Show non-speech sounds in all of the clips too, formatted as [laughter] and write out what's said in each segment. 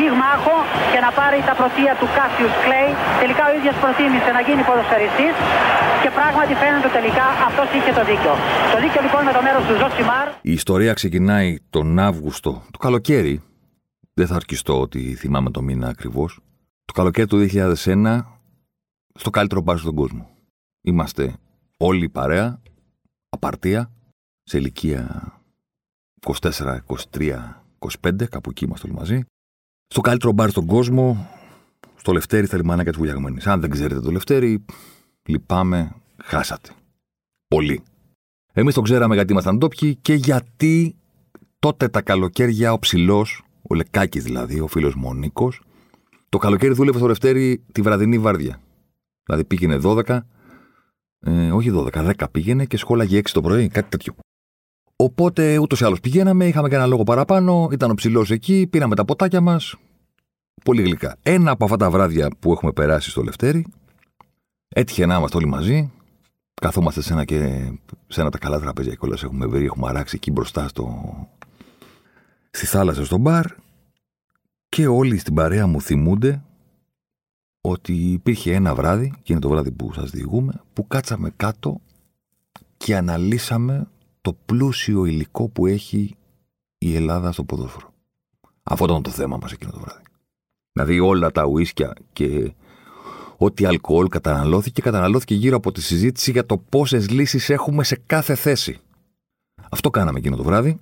πυγμάχο και να πάρει τα πρωτεία του Κάσιους Κλέη. Τελικά ο ίδιος προτίμησε να γίνει ποδοσφαιριστής και πράγματι φαίνεται τελικά αυτός είχε το δίκιο. Το δίκιο λοιπόν με το μέρος του Ζωσιμάρ. Η ιστορία ξεκινάει τον Αύγουστο, το καλοκαίρι. Δεν θα ορκιστώ ότι θυμάμαι το μήνα ακριβώς. Το καλοκαίρι του 2001, στο καλύτερο μπάρ στον κόσμο. Είμαστε όλοι παρέα, απαρτία, σε ηλικία 24, 23, 25, κάπου εκεί είμαστε όλοι μαζί. Στο καλύτερο μπαρ στον κόσμο, στο Λευτέρι, στα λιμάνια τη Βουλιαγμένη. Αν δεν ξέρετε το Λευτέρι, λυπάμαι, χάσατε. Πολύ. Εμείς το ξέραμε γιατί ήμασταν ντόπιοι και γιατί τότε τα καλοκαίρια ο ψηλός, ο Λεκάκης δηλαδή, ο φίλος Μονίκο, το καλοκαίρι δούλευε στο Λευτέρι τη βραδινή βάρδια. Δηλαδή πήγαινε 12, ε, όχι 12, 10 πήγαινε και σχόλαγε 6 το πρωί, κάτι τέτοιο. Οπότε ούτως ή άλλως πηγαίναμε, είχαμε και ένα λόγο παραπάνω, ήταν ο ψηλός εκεί, πήραμε τα ποτάκια μας. Πολύ γλυκά. Ένα από αυτά τα βράδια που έχουμε περάσει στο Λευτέρι, έτυχε να είμαστε όλοι μαζί. Καθόμαστε σε ένα, και, σε ένα τα καλά τραπέζια και όλα έχουμε βρει, έχουμε αράξει εκεί μπροστά στο, στη θάλασσα στο μπαρ. Και όλοι στην παρέα μου θυμούνται ότι υπήρχε ένα βράδυ, και είναι το βράδυ που σας διηγούμε, που κάτσαμε κάτω και αναλύσαμε το πλούσιο υλικό που έχει η Ελλάδα στο ποδόσφαιρο. Αυτό ήταν το θέμα μας εκείνο το βράδυ. Δηλαδή όλα τα ουίσκια και ό,τι αλκοόλ καταναλώθηκε, καταναλώθηκε γύρω από τη συζήτηση για το πόσες λύσεις έχουμε σε κάθε θέση. Αυτό κάναμε εκείνο το βράδυ.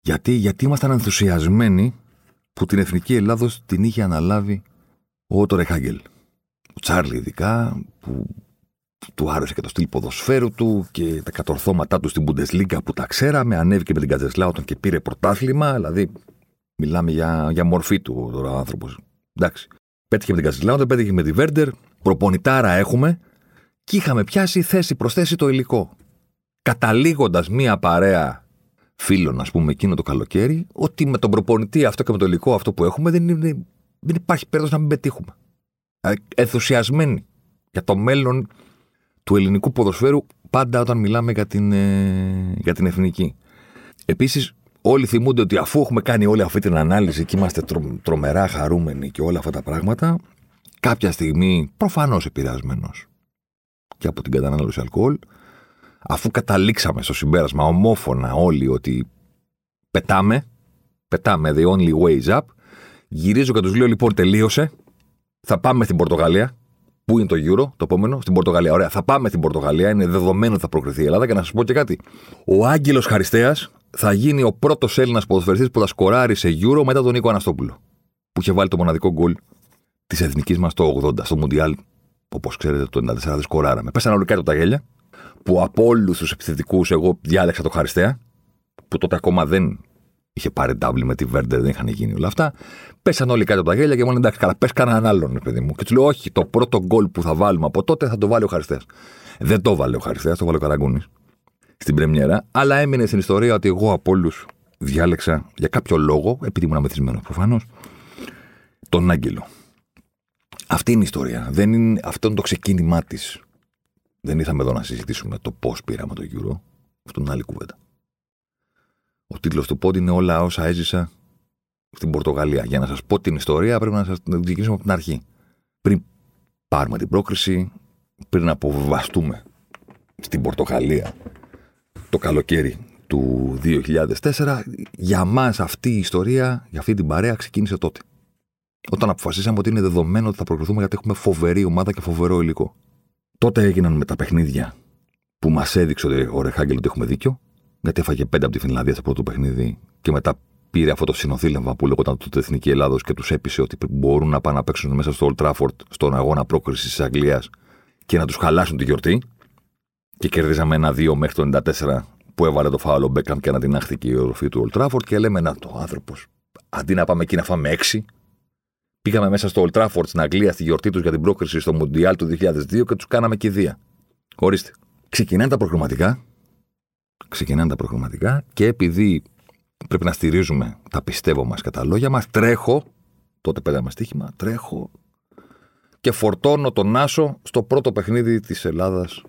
Γιατί, γιατί ήμασταν ενθουσιασμένοι που την Εθνική Ελλάδος την είχε αναλάβει ο Ότο Ρεχάγκελ. Ο Τσάρλι ειδικά, που του άρεσε και το στυλ ποδοσφαίρου του και τα κατορθώματά του στην Bundesliga που τα ξέραμε. Ανέβηκε με την Κατζεσλάουτον και πήρε πρωτάθλημα. Δηλαδή, μιλάμε για, για μορφή του τώρα ο άνθρωπος. Εντάξει. Πέτυχε με την Κατζεσλάουτον, πέτυχε με τη Βέρντερ. Προπονητάρα έχουμε. Και είχαμε πιάσει θέση προ θέση το υλικό. Καταλήγοντας μία παρέα φίλων, ας πούμε, εκείνο το καλοκαίρι, ότι με τον προπονητή αυτό και με το υλικό αυτό που έχουμε δεν, είναι, δεν υπάρχει περίπτωση να μην πετύχουμε. Ενθουσιασμένοι για το μέλλον του ελληνικού ποδοσφαίρου πάντα όταν μιλάμε για την, ε, για την εθνική. Επίσης, όλοι θυμούνται ότι αφού έχουμε κάνει όλη αυτή την ανάλυση και είμαστε τρο, τρομερά χαρούμενοι και όλα αυτά τα πράγματα, κάποια στιγμή, προφανώς επηρεασμένος και από την κατανάλωση αλκοόλ, αφού καταλήξαμε στο συμπέρασμα ομόφωνα όλοι ότι πετάμε, πετάμε the only ways up, γυρίζω και τους λέω λοιπόν τελείωσε, θα πάμε στην Πορτογαλία, Πού είναι το Euro, το επόμενο, στην Πορτογαλία. Ωραία, θα πάμε στην Πορτογαλία. Είναι δεδομένο ότι θα προκριθεί η Ελλάδα. Και να σας πω και κάτι. Ο Άγγελος Χαριστέας θα γίνει ο πρώτος Έλληνας ποδοσφαιριστής που θα σκοράρει σε Euro μετά τον Νίκο Αναστόπουλο. Που είχε βάλει το μοναδικό γκολ της εθνικής μας το 80 στο Μουντιάλ. Όπως ξέρετε, το 94 δεν σκοράραμε. Πέσανε όλοι κάτω τα γέλια. Που από όλους τους επιθετικούς εγώ διάλεξα το Χαριστέα. Που τότε ακόμα δεν είχε πάρει double με τη Βέρντερ, δεν είχαν γίνει όλα αυτά. Πέσαν όλοι κάτω από τα γέλια και μου λένε εντάξει, καλά, πες κανέναν άλλον, παιδί μου. Και τους λέω, Όχι, το πρώτο γκολ που θα βάλουμε από τότε θα το βάλει ο Χαριστέας. Δεν το βάλε ο Χαριστέας, το βάλε ο Καραγκούνης στην Πρεμιέρα, αλλά έμεινε στην ιστορία ότι εγώ από όλους διάλεξα για κάποιο λόγο, επειδή ήμουν αμεθυσμένο προφανώς, τον Άγγελο. Αυτή είναι η ιστορία. Δεν είναι, αυτό είναι το ξεκίνημά της. Δεν ήρθαμε εδώ να συζητήσουμε το πώς πήραμε το Euro. Αυτό είναι άλλη κουβέντα. Ο τίτλος του πόντι είναι Όλα όσα έζησα στην Πορτογαλία. Για να σας πω την ιστορία, πρέπει να σα την ξεκινήσουμε από την αρχή. Πριν πάρουμε την πρόκριση, πριν αποβαστούμε στην Πορτογαλία το καλοκαίρι του 2004, για μας αυτή η ιστορία, για αυτή την παρέα, ξεκίνησε τότε. Όταν αποφασίσαμε ότι είναι δεδομένο ότι θα προκριθούμε γιατί έχουμε φοβερή ομάδα και φοβερό υλικό. Τότε έγιναν με τα παιχνίδια που μας έδειξε ο Ρεχάγκελ ότι έχουμε δίκιο, γιατί έφαγε πέντε από τη Φινλανδία στο πρώτο παιχνίδι και μετά πήρε αυτό το συνοθήλευμα που λεγόταν το Εθνική Ελλάδος και τους έπεισε ότι μπορούν να πάνε να παίξουν μέσα στο Old Trafford στον αγώνα πρόκρισης της Αγγλίας και να τους χαλάσουν τη γιορτή. Και κερδίζαμε ένα-δύο μέχρι το 94 που έβαλε το φάουλο Μπέκαμ και ανατινάχθηκε η οροφή του Old Trafford και λέμε να το άνθρωπος. Αντί να πάμε εκεί να φάμε έξι, Πήγαμε μέσα στο Old Trafford στην Αγγλία στη γιορτή τους για την πρόκριση στο Μουντιάλ του 2002 και τους κάναμε κηδεία. Ορίστε. Ξεκινάνε τα προγραμματικά. Ξεκινάνε τα προγραμματικά και επειδή πρέπει να στηρίζουμε τα πιστεύω μας και τα λόγια μας, τρέχω. Τότε πέταμε στοίχημα. Τρέχω και φορτώνω τον Άσο στο πρώτο παιχνίδι της Ελλάδας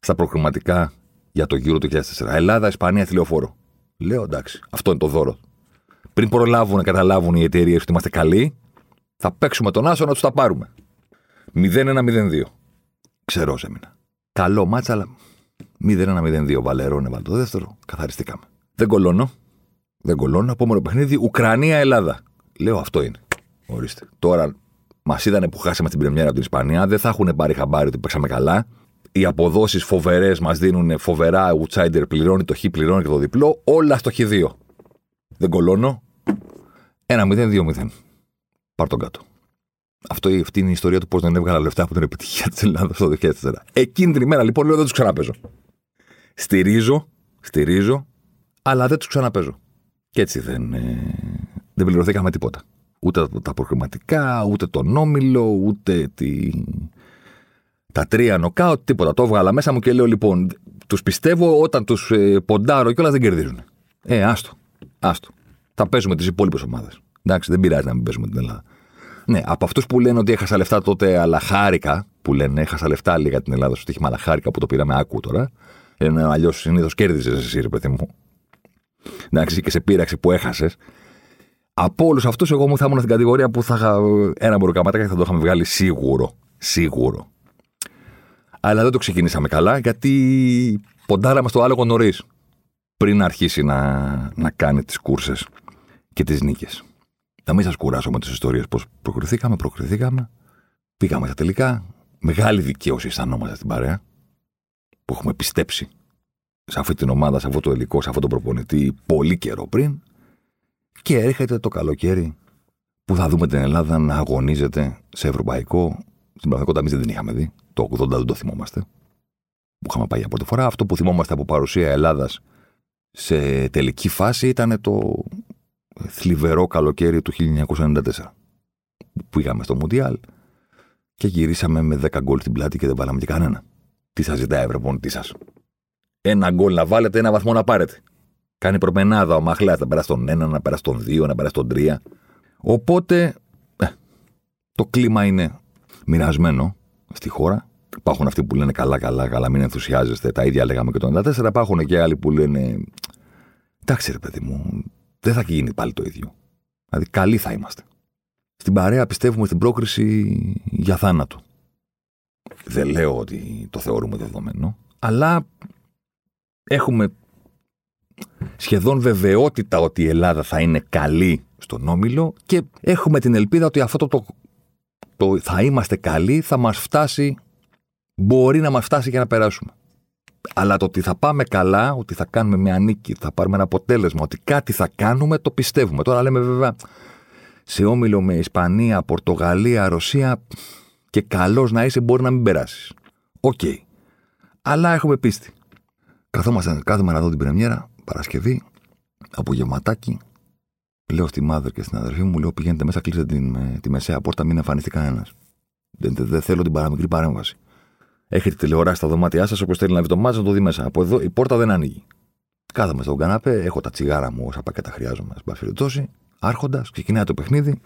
στα προγραμματικά για το γύρο του 2004. Ελλάδα, Ισπανία, τηλεοφόρο. Λέω εντάξει, αυτό είναι το δώρο. Πριν προλάβουν να καταλάβουν οι εταιρείες ότι είμαστε καλοί, θα παίξουμε τον Άσο να τους τα πάρουμε. 0-1-0-2. Ξερό έμεινα. Καλό μάτσα, αλλά 0-1-0-2. Βαλερό έβαλε το δεύτερο. Καθαριστήκαμε. Δεν κολώνω. Δεν κολώνω. Επόμενο παιχνίδι Ουκρανία-Ελλάδα. Λέω αυτό είναι. Ορίστε. Τώρα μας είδανε που χάσαμε την πρεμιέρα από την Ισπανία. Δεν θα έχουν πάρει χαμπάρι ότι παίξαμε καλά. Οι αποδόσεις φοβερές μας δίνουν φοβερά outsider πληρώνει το χ, πληρώνει και το διπλό. Όλα στο χ2. Δεν κολώνω. 1-0-2-0. Πάρ τον κάτω. Αυτό, αυτή είναι η ιστορία του πώς δεν έβγαλα λεφτά από την επιτυχία της Ελλάδα το 2004. Εκείνη την ημέρα λοιπόν λέω δεν τους ξαναπέζω. Στηρίζω, στηρίζω, αλλά δεν τους ξαναπέζω. Και έτσι δεν, ε, δεν πληρωθήκαμε τίποτα. Ούτε τα προκριματικά, ούτε τον όμιλο, ούτε τη... τα τρία νοκάουτ, τίποτα. Το έβγαλα μέσα μου και λέω λοιπόν, τους πιστεύω όταν τους ε, ποντάρω κιόλα δεν κερδίζουν. Ε, άστο. Άστο. Θα παίζουμε τις υπόλοιπες ομάδες. Εντάξει, δεν πειράζει να μην παίζουμε την Ελλάδα. Ναι, από αυτούς που λένε ότι έχασα λεφτά τότε, αλλά χάρηκα, που λένε έχασα λεφτά λίγα την Ελλάδα στο στοίχημα, αλλά χάρηκα που το πήραμε άκου τώρα. Λένε αλλιώς συνήθως κέρδιζες εσύ, ρε παιδί μου. Εντάξει, και σε πείραξε που έχασες. Από όλους αυτούς, εγώ μου θα ήμουν στην κατηγορία που θα είχα ένα μποροκαματάκι και θα το είχαμε βγάλει σίγουρο. Σίγουρο. Αλλά δεν το ξεκινήσαμε καλά γιατί ποντάραμε στο άλογο νωρίς. Πριν αρχίσει να, να κάνει τις κούρσες και τις νίκες. Να μην σας κουράσω με τις ιστορίες πώ προκριθήκαμε, προκριθήκαμε. Πήγαμε στα τελικά. Μεγάλη δικαίωση αισθανόμαστε στην παρέα που έχουμε πιστέψει σε αυτή την ομάδα, σε αυτό το υλικό, σε αυτό το προπονητή πολύ καιρό πριν. Και έρχεται το καλοκαίρι που θα δούμε την Ελλάδα να αγωνίζεται σε ευρωπαϊκό. Στην πραγματικότητα, εμείς δεν την είχαμε δει. Το 80 δεν το θυμόμαστε. Που είχαμε πάει για πρώτη φορά. Αυτό που θυμόμαστε από παρουσία Ελλάδας σε τελική φάση ήταν το θλιβερό καλοκαίρι του 1994. Που πήγαμε στο Μουντιάλ και γυρίσαμε με 10 γκολ στην πλάτη και δεν βάλαμε και κανένα. Τι σας ζητάει, τι σας; Ένα γκολ να βάλετε, ένα βαθμό να πάρετε. Κάνει προπενάδα ο Μαχλέα να περάσει τον 1, να περάσει τον 2, να περάσει τον 3. Οπότε ε, το κλίμα είναι μοιρασμένο στη χώρα. Υπάρχουν αυτοί που λένε καλά, καλά, καλά, μην ενθουσιάζεστε. Τα ίδια λέγαμε και το 94. Υπάρχουν και άλλοι που λένε εντάξει, ρε παιδί μου, δεν θα γίνει πάλι το ίδιο. Δηλαδή, καλοί θα είμαστε. Στην παρέα πιστεύουμε στην πρόκριση για θάνατο. Δεν λέω ότι το θεωρούμε δεδομένο, αλλά έχουμε σχεδόν βεβαιότητα ότι η Ελλάδα θα είναι καλή στον Όμιλο και έχουμε την ελπίδα ότι αυτό το, το, θα είμαστε καλοί θα μας φτάσει, μπορεί να μας φτάσει για να περάσουμε. Αλλά το ότι θα πάμε καλά, ότι θα κάνουμε μια νίκη, θα πάρουμε ένα αποτέλεσμα, ότι κάτι θα κάνουμε, το πιστεύουμε. Τώρα λέμε βέβαια σε όμιλο με Ισπανία, Πορτογαλία, Ρωσία και καλός να είσαι μπορεί να μην περάσεις. Οκ. Αλλά έχουμε πίστη. Καθόμαστε, κάθομαι να δω την πρεμιέρα, Παρασκευή, απογευματάκι. Λέω στη mother και στην αδερφή μου, λέω πηγαίνετε μέσα, κλείστε την, ε, τη μεσαία πόρτα, μην εμφανιστεί κανένας. Δεν, δεν, δεν, θέλω την παραμικρή παρέμβαση. Έχετε τηλεοράσεις στα δωμάτια σας, όποιος θέλει να δει το μάτς, να το δει μέσα. Από εδώ η πόρτα δεν ανοίγει. Κάθομαι στον καναπέ, έχω τα τσιγάρα μου όσα πακέτα χρειάζομαι, α περιπτώσει. Άρχοντας, ξεκινάει το παιχνίδι.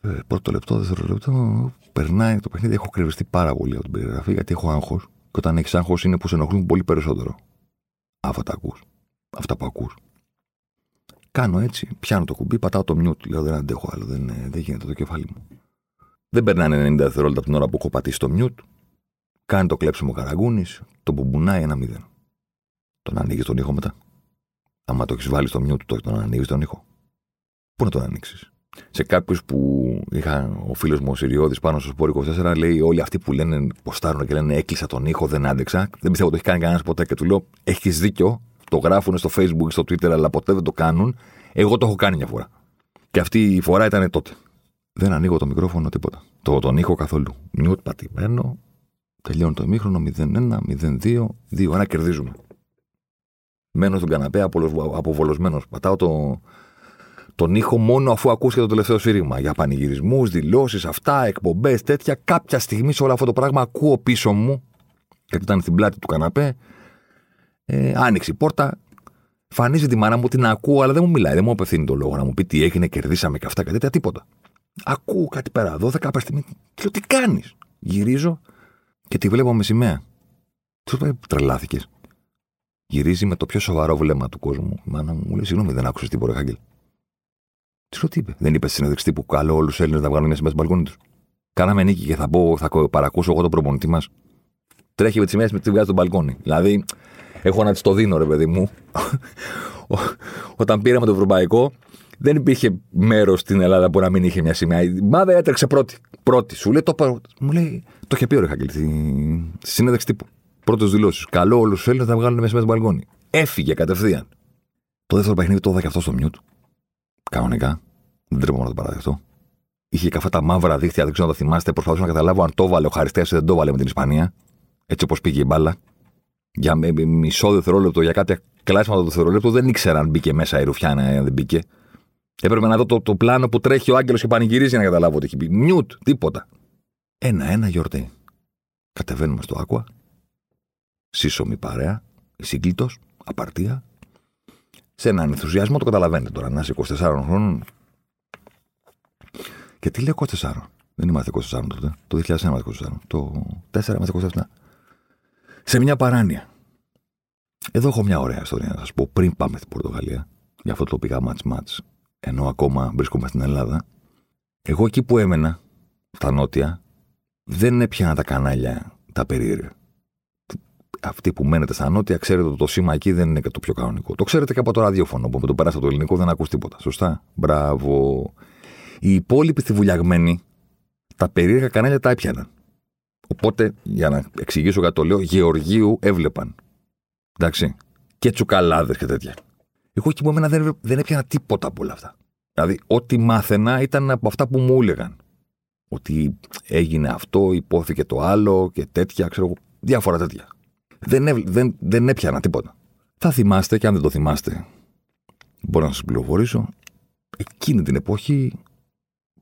Ε, πρώτο λεπτό, δεύτερο λεπτό, περνάει το παιχνίδι. Έχω κρυβιστεί πάρα πολύ από την περιγραφή γιατί έχω άγχος. Και όταν έχεις άγχος είναι που σε ενοχλούν πολύ περισσότερο. Αυτά τα ακούς. Αυτά που ακούς. Κάνω έτσι, πιάνω το κουμπί, πατάω το μιούτ. Λέω δεν αντέχω άλλο, δεν, ε, δεν γίνεται το κεφάλι μου. Δεν περνάνε 90 δευτερόλεπτα από την ώρα που έχω πατήσει το μιούτ. Κάνει το κλέψιμο καραγκούνης, το μπουμπουνάει ένα μηδέν. Τον ανοίγεις τον ήχο μετά. Άμα το έχεις βάλει στο μυαλό του, τον ανοίγεις τον ήχο. Πού να τον ανοίξεις; Σε κάποιους που είχα ο φίλος μου ο Σιριώδη πάνω στο σπόρο 24, λέει: Όλοι αυτοί που λένε, ποστάρουν και λένε Έκλεισα τον ήχο, δεν άντεξα. Δεν πιστεύω ότι έχει κάνει κανένας ποτέ. Και του λέω: Έχεις δίκιο. Το γράφουν στο Facebook, στο Twitter, αλλά ποτέ δεν το κάνουν. Εγώ το έχω κάνει μια φορά. Και αυτή η φορά ήταν τότε. Δεν ανοίγω το μικρόφωνο, τίποτα. Το, τον ήχο καθόλου. Μιούτ πατημένο, Τελειώνει το ημίχρονο 0-1, 0-2, 2-1 κερδίζουμε. Μένω στον καναπέ αποβολωσμένος. Πατάω το, τον ήχο μόνο αφού ακούσει το τελευταίο σφύριγμα. Για πανηγυρισμούς, δηλώσεις, αυτά, εκπομπές, τέτοια. Κάποια στιγμή σε όλο αυτό το πράγμα ακούω πίσω μου, γιατί ήταν στην πλάτη του καναπέ, ε, άνοιξε η πόρτα, Φανίζει τη μάνα μου, την ακούω, αλλά δεν μου μιλάει, δεν μου απευθύνει το λόγο να μου πει τι έγινε, κερδίσαμε και αυτά και τέτοια, τίποτα. Ακούω κάτι πέρα, 12 κάποια στιγμή. Και τι κάνεις; Γυρίζω και τη βλέπω με σημαία. Του είπα, τρελάθηκες. Γυρίζει με το πιο σοβαρό βλέμμα του κόσμου. Η μάνα μου μου λέει: Συγγνώμη, δεν άκουσες τίποτα, Χάγκελ. Της λέω τι είπε. Δεν είπες συνεδριξτή που καλό όλους τους Έλληνες να βγάλουν μια σημαία στην μπαλκόνι τους. Κάναμε νίκη και θα, πω, θα παρακούσω εγώ τον προπονητή μας. Τρέχει με τις σημαίες με τη βγάζει στον μπαλκόνι. Δηλαδή, έχω να της το δίνω, ρε παιδί μου. Όταν πήραμε το ευρωπαϊκό, δεν υπήρχε μέρος στην Ελλάδα που να μην είχε μια σημαία. Η Μάδα έτρεξε πρώτη. Πρώτη. Σου λέει το. Μου λέει, το είχε πει ο Ρεχάκελ στη συνέντευξη τύπου. Πρώτο δηλώσεις. Καλό όλους τους Έλληνες να βγάλουν μέσα στο μπαλκόνι. Έφυγε κατευθείαν. Το δεύτερο παιχνίδι το έδωκε αυτό στο μιούτ. Κανονικά. Δεν τρέπομαι να το παραδεχτώ. Είχε και αυτά τα μαύρα δίχτυα, δεν ξέρω να τα θυμάστε. Προσπαθούσα να καταλάβω αν το βάλε ο Χαριστέας ή δεν το βάλε με την Ισπανία. Έτσι όπως πήγε η μπάλα. Για μισό δευτερόλεπτο, για κάποια κλάσματα του δευτερόλεπτου δεν ήξερα αν μπήκε μέσα η Ρουφιάνα ή δεν μπήκε. Έπρεπε να δω το, το πλάνο που τρέχει ο Άγγελος και πανηγυρίζει για να καταλάβω ότι έχει μπει. Νιούτ, τίποτα. Ένα-ένα γιορτή. Κατεβαίνουμε στο Άκουα. Σύσσωμη παρέα. Σύγκλιτο. Απαρτία. Σε έναν ενθουσιασμό το καταλαβαίνετε τώρα. Να είσαι 24 χρόνων. Και τι λέει 24. Δεν είμαστε 24 τότε. Το 2001 είμαστε 24. Το 4 είμαστε 27. Σε μια παράνοια. Εδώ έχω μια ωραία ιστορία να σας πω πριν πάμε στην Πορτογαλία. Για αυτό το πήγα μάτς μάτς ενώ ακόμα βρίσκομαι στην Ελλάδα. Εγώ εκεί που έμενα, στα νότια, δεν έπιανα τα κανάλια τα περίεργα. Αυτοί που μένετε στα νότια, ξέρετε ότι το σήμα εκεί δεν είναι και το πιο κανονικό. Το ξέρετε και από το ραδιόφωνο που με το περάσατε το ελληνικό δεν ακούς τίποτα. Σωστά. Μπράβο. Οι υπόλοιποι στη βουλιαγμένοι τα περίεργα κανάλια τα έπιαναν. Οπότε, για να εξηγήσω κάτι το λέω, Γεωργίου έβλεπαν. Εντάξει. Και τσουκαλάδες και τέτοια. Εγώ εκεί που έμενα δεν, δεν έπιανα τίποτα από όλα αυτά. Δηλαδή, ό,τι μάθαινα ήταν από αυτά που μου έλεγαν. Ότι έγινε αυτό, υπόθηκε το άλλο και τέτοια, ξέρω εγώ, διάφορα τέτοια. Δεν, δεν, δεν έπιανα τίποτα. Θα θυμάστε, και αν δεν το θυμάστε, μπορώ να σας πληροφορήσω, εκείνη την εποχή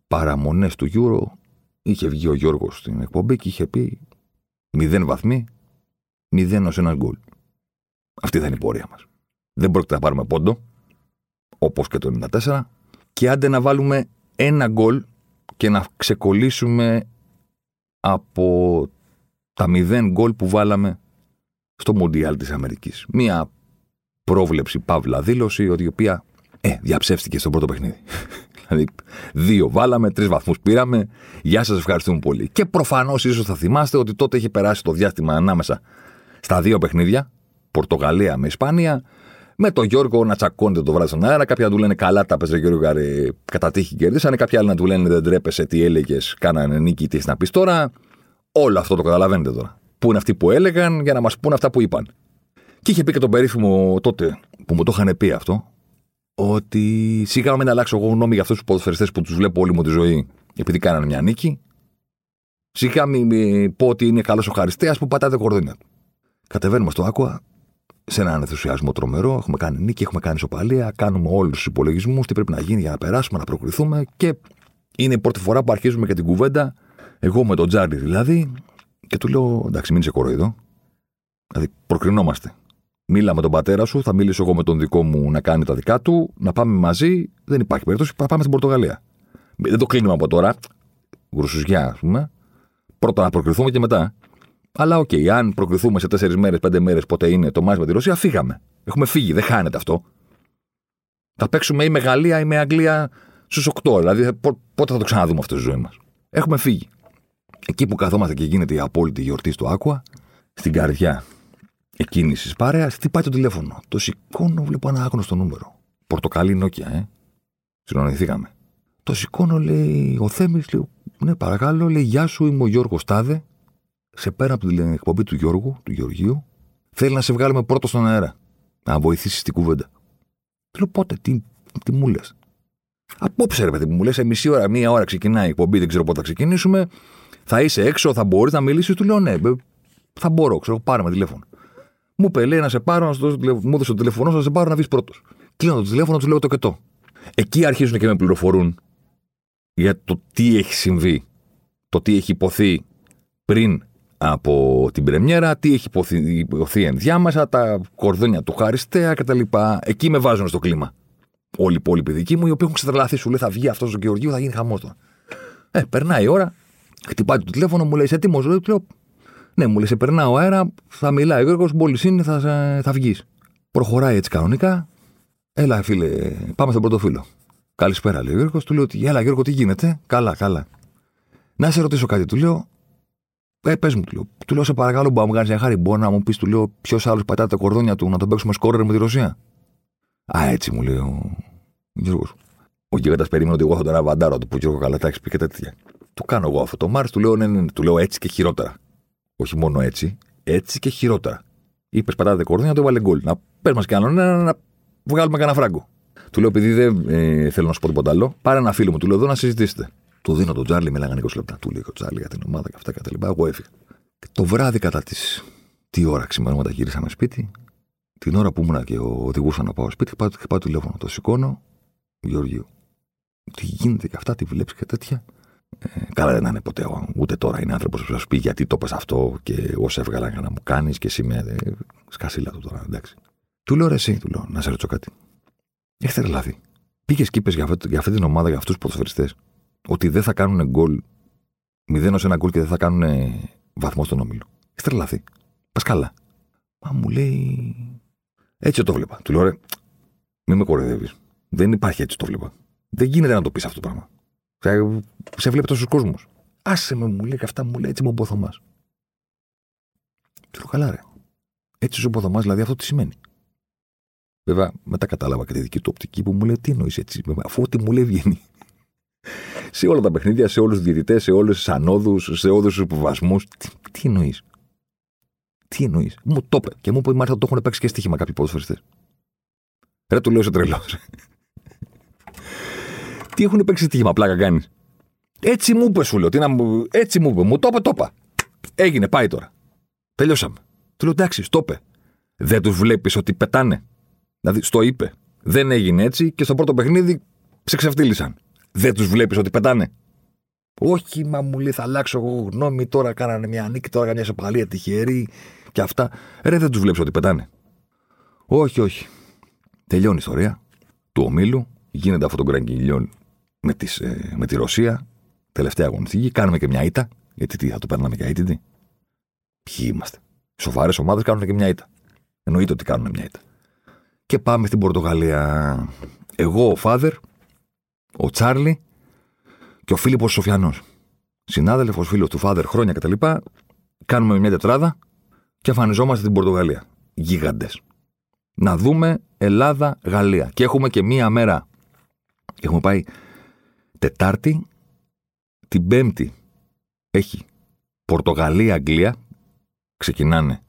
παραμονές του Euro είχε βγει ο Γιώργος στην εκπομπή και είχε πει μηδέν βαθμοί, μηδέν ως ένας γκολ. Αυτή θα είναι η πορεία μας. Δεν πρόκειται να πάρουμε πόντο, όπως και το 94, και άντε να βάλουμε ένα γκολ και να ξεκολλήσουμε από τα μηδέν γκολ που βάλαμε στο Μοντιάλ της Αμερικής. Μία πρόβλεψη, παύλα δήλωση, ότι η οποία ε, διαψεύστηκε στο πρώτο παιχνίδι. Δηλαδή, δύο βάλαμε, τρεις βαθμούς πήραμε. Γεια σας, ευχαριστούμε πολύ. Και προφανώς, ίσως θα θυμάστε ότι τότε είχε περάσει το διάστημα ανάμεσα στα δύο παιχνίδια, Πορτογαλία με Ισπάνια, με τον Γιώργο να τσακώνεται το βράδυ στον αέρα. Κάποιοι να του λένε καλά, τα παίζει Γιώργο Γαρή, κατά τύχη κερδίσανε. Κάποιοι άλλοι να του λένε δεν τρέπεσαι, τι έλεγες, κάνανε νίκη, τι να πεις τώρα. Όλο αυτό το καταλαβαίνετε τώρα. Πού είναι αυτοί που έλεγαν για να μας πούνε αυτά που είπαν. Και είχε πει και τον περίφημο τότε που μου το είχαν πει αυτό, ότι σιγά μην αλλάξω εγώ γνώμη για αυτούς τους ποδοσφαιριστές που τους βλέπω όλη μου τη ζωή επειδή κάνανε μια νίκη. Σιγά μην πω ότι είναι καλός ο Χαριστέας που πατάτε κορδόνια Κατεβαίνουμε στο Άκουα, σε έναν ενθουσιασμό τρομερό. Έχουμε κάνει νίκη, έχουμε κάνει σοπαλία, κάνουμε όλους τους υπολογισμούς, τι πρέπει να γίνει για να περάσουμε, να προκριθούμε. Και είναι η πρώτη φορά που αρχίζουμε και την κουβέντα, εγώ με τον Τσάρλι δηλαδή, και του λέω: Εντάξει, μην είσαι κορόιδο. Δηλαδή, προκρινόμαστε. Μίλα με τον πατέρα σου, θα μιλήσω εγώ με τον δικό μου να κάνει τα δικά του, να πάμε μαζί. Δεν υπάρχει περίπτωση, πάμε στην Πορτογαλία. Δεν το κλείνουμε από τώρα. Γρουσουζιά, ας πούμε. Πρώτα να προκριθούμε και μετά. Αλλά OK, okay, αν προκριθούμε σε τέσσερις μέρες, πέντε μέρες, πότε είναι το μάτς με τη Ρωσία, φύγαμε. Έχουμε φύγει, δεν χάνεται αυτό. Θα παίξουμε ή με Γαλλία ή με Αγγλία στους 8. Δηλαδή, πότε θα το ξαναδούμε αυτό στη ζωή μας. Έχουμε φύγει. Εκεί που καθόμαστε και γίνεται η απόλυτη γιορτή στο Άκουα, στην καρδιά εκείνη τη παρέας, χτυπάει το τηλέφωνο. Το σηκώνω, βλέπω ένα άγνωστο νούμερο. Πορτοκαλί Νόκια, ε. Συνονιθήκαμε. Το σηκώνω, λέει ο Θέμης, λέει, ναι, παρακαλώ, λέει, Γεια σου, είμαι ο Γιώργος Τάδε σε πέρα από την εκπομπή του Γιώργου, του Γεωργίου, θέλει να σε βγάλουμε πρώτο στον αέρα. Να βοηθήσεις την κουβέντα. Του λέω πότε, τι, τι μου λες. Απόψε, ρε παιδί μου, λες, σε μισή ώρα, μία ώρα ξεκινάει η εκπομπή, δεν ξέρω πότε θα ξεκινήσουμε. Θα είσαι έξω, θα μπορείς να μιλήσεις. Του λέω ναι, θα μπορώ, ξέρω, πάρε με τηλέφωνο. Μου είπε, λέει, να σε πάρω, να σου δώσω, μου έδωσε το τηλέφωνο, να σε πάρω να βγεις πρώτος. Κλείνω το τηλέφωνο, του λέω το και το. Εκεί αρχίζουν και με πληροφορούν για το τι έχει συμβεί, το τι έχει υποθεί πριν από την πρεμιέρα, τι έχει υποθεί, υποθεί ενδιάμεσα, τα κορδόνια του Χαριστέα κτλ. Εκεί με βάζουν στο κλίμα. Όλοι οι υπόλοιποι δικοί μου, οι οποίοι έχουν ξετρελαθεί, σου λέει θα βγει αυτός ο Γεωργίου, θα γίνει χαμός τώρα. Ε, περνάει η ώρα, χτυπάει το τηλέφωνο, μου λέει είσαι έτοιμος, λέω, ναι, μου λέει σε περνάω αέρα, θα μιλάει ο Γιώργος, μόλις είναι, θα, θα βγεις. Προχωράει έτσι κανονικά. Έλα, φίλε, πάμε στον πρώτο φίλο. Καλησπέρα, λέει ο Γιώργος. Του λέω ότι, Έλα, Γιώργο, τι γίνεται. Καλά, καλά. Να σε ρωτήσω κάτι, του λέω. Ε, πες μου, του λέω. Του λέω, σε παρακαλώ, μπορεί να μου κάνεις μια χάρη. Μπορεί να μου πεις, του λέω, ποιος άλλος πατάει τα κορδόνια του να τον παίξουμε σκόρερ με τη Ρωσία. Α, έτσι μου λέει ο Γιώργος. Ο γίγαντας περίμενε ότι εγώ θα τον αβαντάρω. Του πω, Γιώργο, καλά, τα έχει πει και τέτοια. Το κάνω εγώ αυτό. Το Μάρ του λέω, ναι, ναι, ναι, του λέω έτσι και χειρότερα. Όχι μόνο έτσι, έτσι και χειρότερα. Είπες πατάτε κορδόνια, το έβαλε γκολ. Να πες μας κι άλλο, να, να, να βγάλουμε κανένα φράγκο. Του λέω, επειδή δεν ε, θέλω να σου πω τίποτα άλλο, πάρε ένα φίλο μου, του λέω εδώ να συζητήσετε. Του δίνω τον Τζάρλι, μιλάγανε 20 λεπτά. Του λέει ο Τζάρλι για την ομάδα και αυτά και τα λοιπά. Εγώ έφυγα. Και το βράδυ κατά τις. Τι ώρα ξημερώματα γυρίσαμε σπίτι. Την ώρα που ήμουν και οδηγούσα να πάω σπίτι, πάω, πάω τηλέφωνο. Το σηκώνω, Γεωργίου. Τι γίνεται και αυτά, τι βλέπεις και τέτοια. Ε, καλά δεν είναι ποτέ. Ούτε τώρα είναι άνθρωπος που θα σου πει γιατί το πες αυτό και όσα έβγαλα για να μου κάνεις και εσύ με. Ε, σκασίλα του τώρα, εντάξει. Του λέω ρε, εσύ, του λέω, να σε ρωτήσω κάτι. Έχει τρελαθεί. Πήγες και είπες για, για αυτή την ομάδα, για αυτούς τους ποδοσφαιριστές, ότι δεν θα κάνουν γκολ, μηδέν ως ένα γκολ και δεν θα κάνουν βαθμό στον όμιλο. Έχει τρελαθεί. Πας καλά. Μα μου λέει. Έτσι το βλέπα. Του λέω, ρε, μην με κοροϊδεύεις. Δεν υπάρχει έτσι το βλέπα. Δεν γίνεται να το πεις αυτό το πράγμα. Σε βλέπει τόσος κόσμος. Άσε με, μου λέει και αυτά μου λέει έτσι μου μποθωμά. Του λέω καλά, ρε. Έτσι σου μποθωμά, δηλαδή αυτό τι σημαίνει. Βέβαια, μετά κατάλαβα και τη δική του οπτική που μου λέει τι εννοείς έτσι, αφού ό,τι μου λέει βγαίνει. σε όλα τα παιχνίδια, σε όλους τους διαιτητές, σε όλες τις ανόδους, σε όλους τους υποβασμούς. Τι, τι εννοείς. Τι εννοείς. Μου το είπε. Και μου είπε μάλιστα το έχουν παίξει και στοίχημα κάποιοι ποδοσφαιριστές. Ρε του λέω σε τρελός. Τι έχουν παίξει στοίχημα, πλάκα κάνεις. Έτσι μου είπες, σου λέω. Τι να μου... Έτσι μου είπες. Μου το είπε, το είπα. Έγινε, πάει τώρα. Τελειώσαμε. Του λέω εντάξει, το είπε. Δεν τους βλέπεις ότι πετάνε. Δηλαδή, στο είπε. Δεν έγινε έτσι και στο πρώτο παιχνίδι σε ξεφτύλισαν. Δεν τους βλέπεις ότι πετάνε. Όχι, μα μου λέει, θα αλλάξω εγώ γνώμη. Τώρα κάνανε μια νίκη, τώρα έκανε μια σοπαλία τυχερή και αυτά. Ρε, δεν τους βλέπεις ότι πετάνε. Όχι, όχι. Τελειώνει η ιστορία του ομίλου. Γίνεται αυτό το γκραγκιλιόν με, τις, ε, με τη Ρωσία. Τελευταία αγωνιστική. Κάνουμε και μια ήττα. Γιατί τι, θα το παίρναμε και ήττη. Ποιοι είμαστε; Σοβαρές ομάδες κάνουν και μια ήττα. Εννοείται ότι κάνουν μια ήττα και πάμε στην Πορτογαλία. Εγώ, ο Φάδερ, ο Τσάρλι και ο Φίλιππος Σοφιανός. Συνάδελφος, φίλος του Φάδερ χρόνια κτλ. Κάνουμε μια τετράδα και αφανιζόμαστε στην Πορτογαλία. Γίγαντες. Να δούμε Ελλάδα-Γαλλία. Και έχουμε και μία μέρα. Έχουμε πάει Τετάρτη, την Πέμπτη έχει Πορτογαλία-Αγγλία. Ξεκινάνε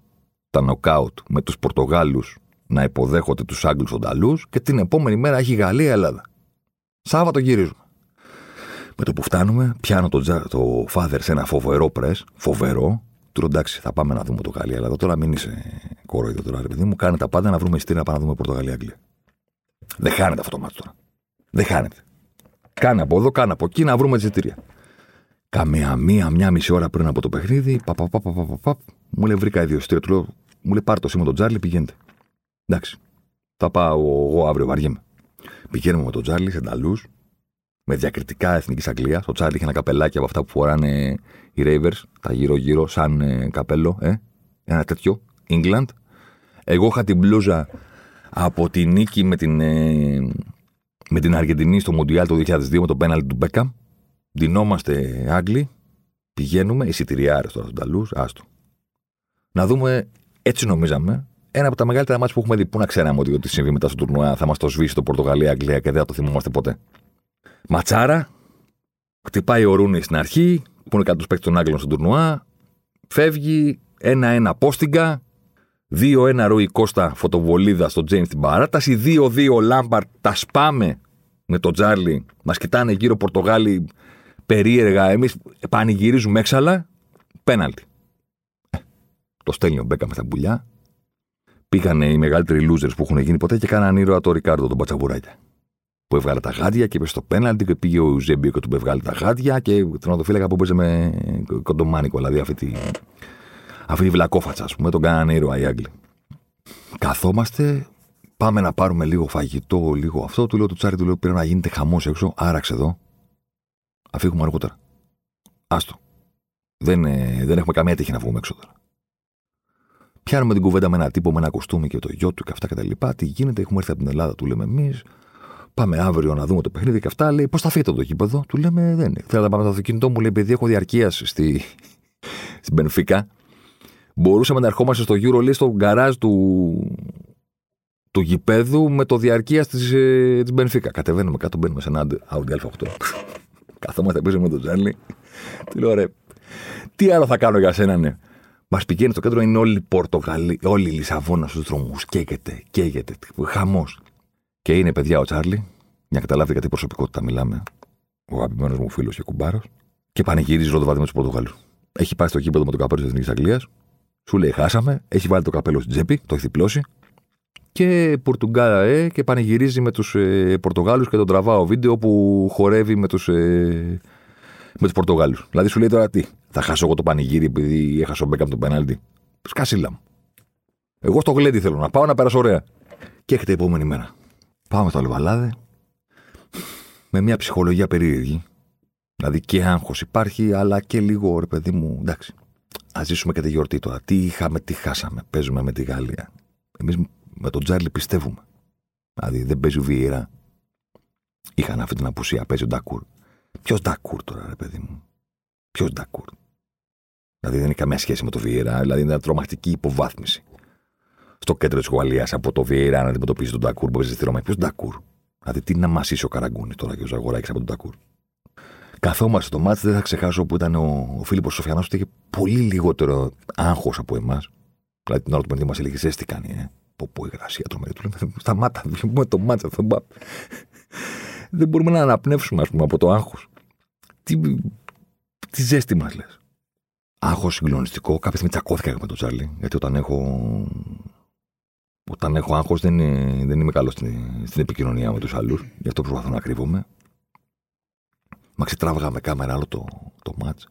τα νοκάουτ με τους Πορτογάλους να υποδέχονται τους Άγγλους Ονταλούς και την επόμενη μέρα έχει Γαλλία-Ελλάδα. Σάββατο γυρίζουμε. Με το που φτάνουμε, πιάνω το, το father σε ένα φοβερό πρε, φοβερό. Του λέω εντάξει, θα πάμε να δούμε το Γαλλία-Ελλάδα. Τώρα μην είσαι κοροϊδό τώρα, ρε παιδί μου. Κάνε τα πάντα να βρούμε ειστήρια να πάμε να δούμε Πορτογαλία-Αγγλία. Δεν χάνεται αυτό το μάτι τώρα. Δεν χάνεται. Κάνε από εδώ, κάνε από εκεί να βρούμε εισιτήρια. Καμία μία, μια μισή ώρα πριν από το παιχνίδι, πα, πα, πα, πα, πα, πα, μου λέει βρήκα δύο εισιτήρια. Του λέω, μου λέει πάρ το σήμα τον Τζάρλι, πηγαίνετε. Εντάξει. Θα πάω εγώ αύριο, βαριέμαι. Πηγαίνουμε με τον Τζάρλι σε Νταλούς, με διακριτικά εθνικής Αγγλίας. Ο Τσάρλι είχε ένα καπελάκι από αυτά που φοράνε οι Ravers, τα γύρω-γύρω, σαν ε, καπέλο, ε, ένα τέτοιο, England. Εγώ είχα την μπλούζα από τη νίκη με την, ε, με την Αργεντινή στο Μοντιάλ το 2002 με τον πέναλτι του Μπέκαμ. Δινόμαστε Άγγλοι, πηγαίνουμε, εισιτηριάρε τώρα στους Νταλούς, άστο. Να δούμε, έτσι νομίζαμε, ένα από τα μεγαλύτερα μάτια που έχουμε δει. Πού να ξέραμε ότι ό,τι συμβεί μετά στο τουρνουά θα μας το σβήσει το Πορτογαλία-Αγγλία και δεν θα το θυμόμαστε ποτέ. Ματσάρα. Χτυπάει ο Ρούνι στην αρχή, που είναι κάτω του παίκτης των Άγγλων στον τουρνουά. Φεύγει 1-1 Πόστιγκα. 2-1 Ρούι Κώστα φωτοβολίδα στο Τζέιμς στην παράταση. 2-2 Λάμπαρτ. Τα σπάμε με τον Τζάρλι. Μας κοιτάνε γύρω Πορτογάλοι περίεργα. Εμείς πανηγυρίζουμε έξαλα. Πέναλτι. Ε, το στέλνει ο Μπέκα με τα πουλιά πήγανε οι μεγαλύτεροι losers που έχουν γίνει ποτέ και κάναν ήρωα το Ρικάρδο τον Πατσαβουράκια. που έβγαλε τα γάντια και είπε στο πέναλτι και πήγε ο Ιουζέμπιο και του έβγαλε τα γάντια και τερματοφύλακα που παίζει με κοντομάνικο, δηλαδή αυτή τη, αυτή τη βλακόφατσα, ας πούμε, τον κάνανε ήρωα οι Άγγλοι. Καθόμαστε, πάμε να πάρουμε λίγο φαγητό, λίγο αυτό. Του λέω του τσάρι, του λέω πρέπει να γίνεται χαμός έξω, άραξε εδώ. Α φύγουμε αργότερα. Άστο. Δεν, ε, δεν έχουμε καμία τύχη να βγούμε έξω τώρα. Πιάνουμε την κουβέντα με ένα τύπο, με ένα κοστούμι και το γιο του και αυτά και τα λοιπά. Τι γίνεται, έχουμε έρθει από την Ελλάδα, του λέμε εμείς. Πάμε αύριο να δούμε το παιχνίδι και αυτά. Λέει, πώς θα φύγετε το γήπεδο; Του λέμε, δεν είναι. Θέλω να πάμε το αυτοκίνητό μου, λέει, επειδή έχω διαρκείας στη, στην Πενφύκα. Μπορούσαμε να ερχόμαστε στο Euro, λέει, στο γκαράζ του, του γηπέδου με το διαρκείας της ε, της Μπενφίκα. Κατεβαίνουμε κάτω, μπαίνουμε σε ένα Audi A8. Καθόμαστε πίσω με τον Τζάρλι. Τι λέω, ρε, τι άλλο θα κάνω για σένα, ναι. Μας πηγαίνει στο κέντρο, είναι όλη η Πορτογαλία, όλη η Λισαβόνα στους δρόμους. Καίγεται, καίγεται. Χαμός. Και είναι παιδιά ο Τσάρλι, για να καταλάβετε γιατί προσωπικότητα μιλάμε. Ο αγαπημένος μου φίλος και κουμπάρος. Και πανηγυρίζει ροδοβάδι με του Πορτογάλου. Έχει πάει στο κήπεδο με το καπέλο της Εθνικής Αγγλίας. Σου λέει χάσαμε. Έχει βάλει το καπέλο στην τσέπη, το έχει διπλώσει. Και Πορτουγκάλα ε, και πανηγυρίζει με τους ε, Πορτογάλους και τον τραβάω βίντεο που χορεύει με τους ε, με τους Πορτογάλους. Δηλαδή σου λέει τώρα τι, θα χάσω εγώ το πανηγύρι επειδή έχασα ο Μπέκαμ τον πενάλτη. Σκασίλα μου. Εγώ στο γλέντι θέλω να πάω να περάσω ωραία. Και έχετε επόμενη μέρα. Πάμε στο Αλβαλάδε με μια ψυχολογία περίεργη. Δηλαδή και άγχος υπάρχει, αλλά και λίγο ρε παιδί μου. Εντάξει. Α ζήσουμε και τη γιορτή τώρα. Τι είχαμε, τι χάσαμε. Παίζουμε με τη Γαλλία. Εμείς με τον Τζάρλι πιστεύουμε. Δηλαδή δεν παίζει ο Βιέρα. Είχαν αυτή την απουσία. Παίζει ο Ντακούρ. Ποιος Ντακούρ τώρα, ρε παιδί μου; Ποιος Ντακούρ. Δηλαδή δεν έχει καμία σχέση με το Βιέρα. Δηλαδή είναι μια τρομακτική υποβάθμιση. Στο κέντρο της Γουαλία από το Βιέρα να αντιμετωπίσει τον Ντακούρ που παίζει στη Ρώμη. Ποιος Ντακούρ. Δηλαδή τι να μασίσει ο Καραγκούνη τώρα και ο Ζαγοράκης από τον Ντακούρ. Καθόμαστε στο μάτι, δεν θα ξεχάσω που ήταν ο, ο Φίλιππος Σοφιανός που είχε πολύ λιγότερο άγχος από εμάς. Δηλαδή την ώρα του παιχνιδιού μας έλεγε: τι κάνει, ε. Πω, πω, υγρασία τρομερή. Του λέμε: [laughs] Σταμάτα, βγούμε το μάτσα. δεν μπορούμε να αναπνεύσουμε, ας πούμε, από το άγχος. Τι, τι ζέστη μας λες. Άγχος συγκλονιστικό. Κάποια στιγμή τσακώθηκα με τον Τσάρλι. Γιατί όταν έχω. Όταν έχω άγχος δεν, δεν είμαι καλός στην, στην επικοινωνία με τους άλλου. Γι' αυτό προσπαθώ να κρύβομαι. Μα ξετράβγα με κάμερα άλλο το, το μάτς.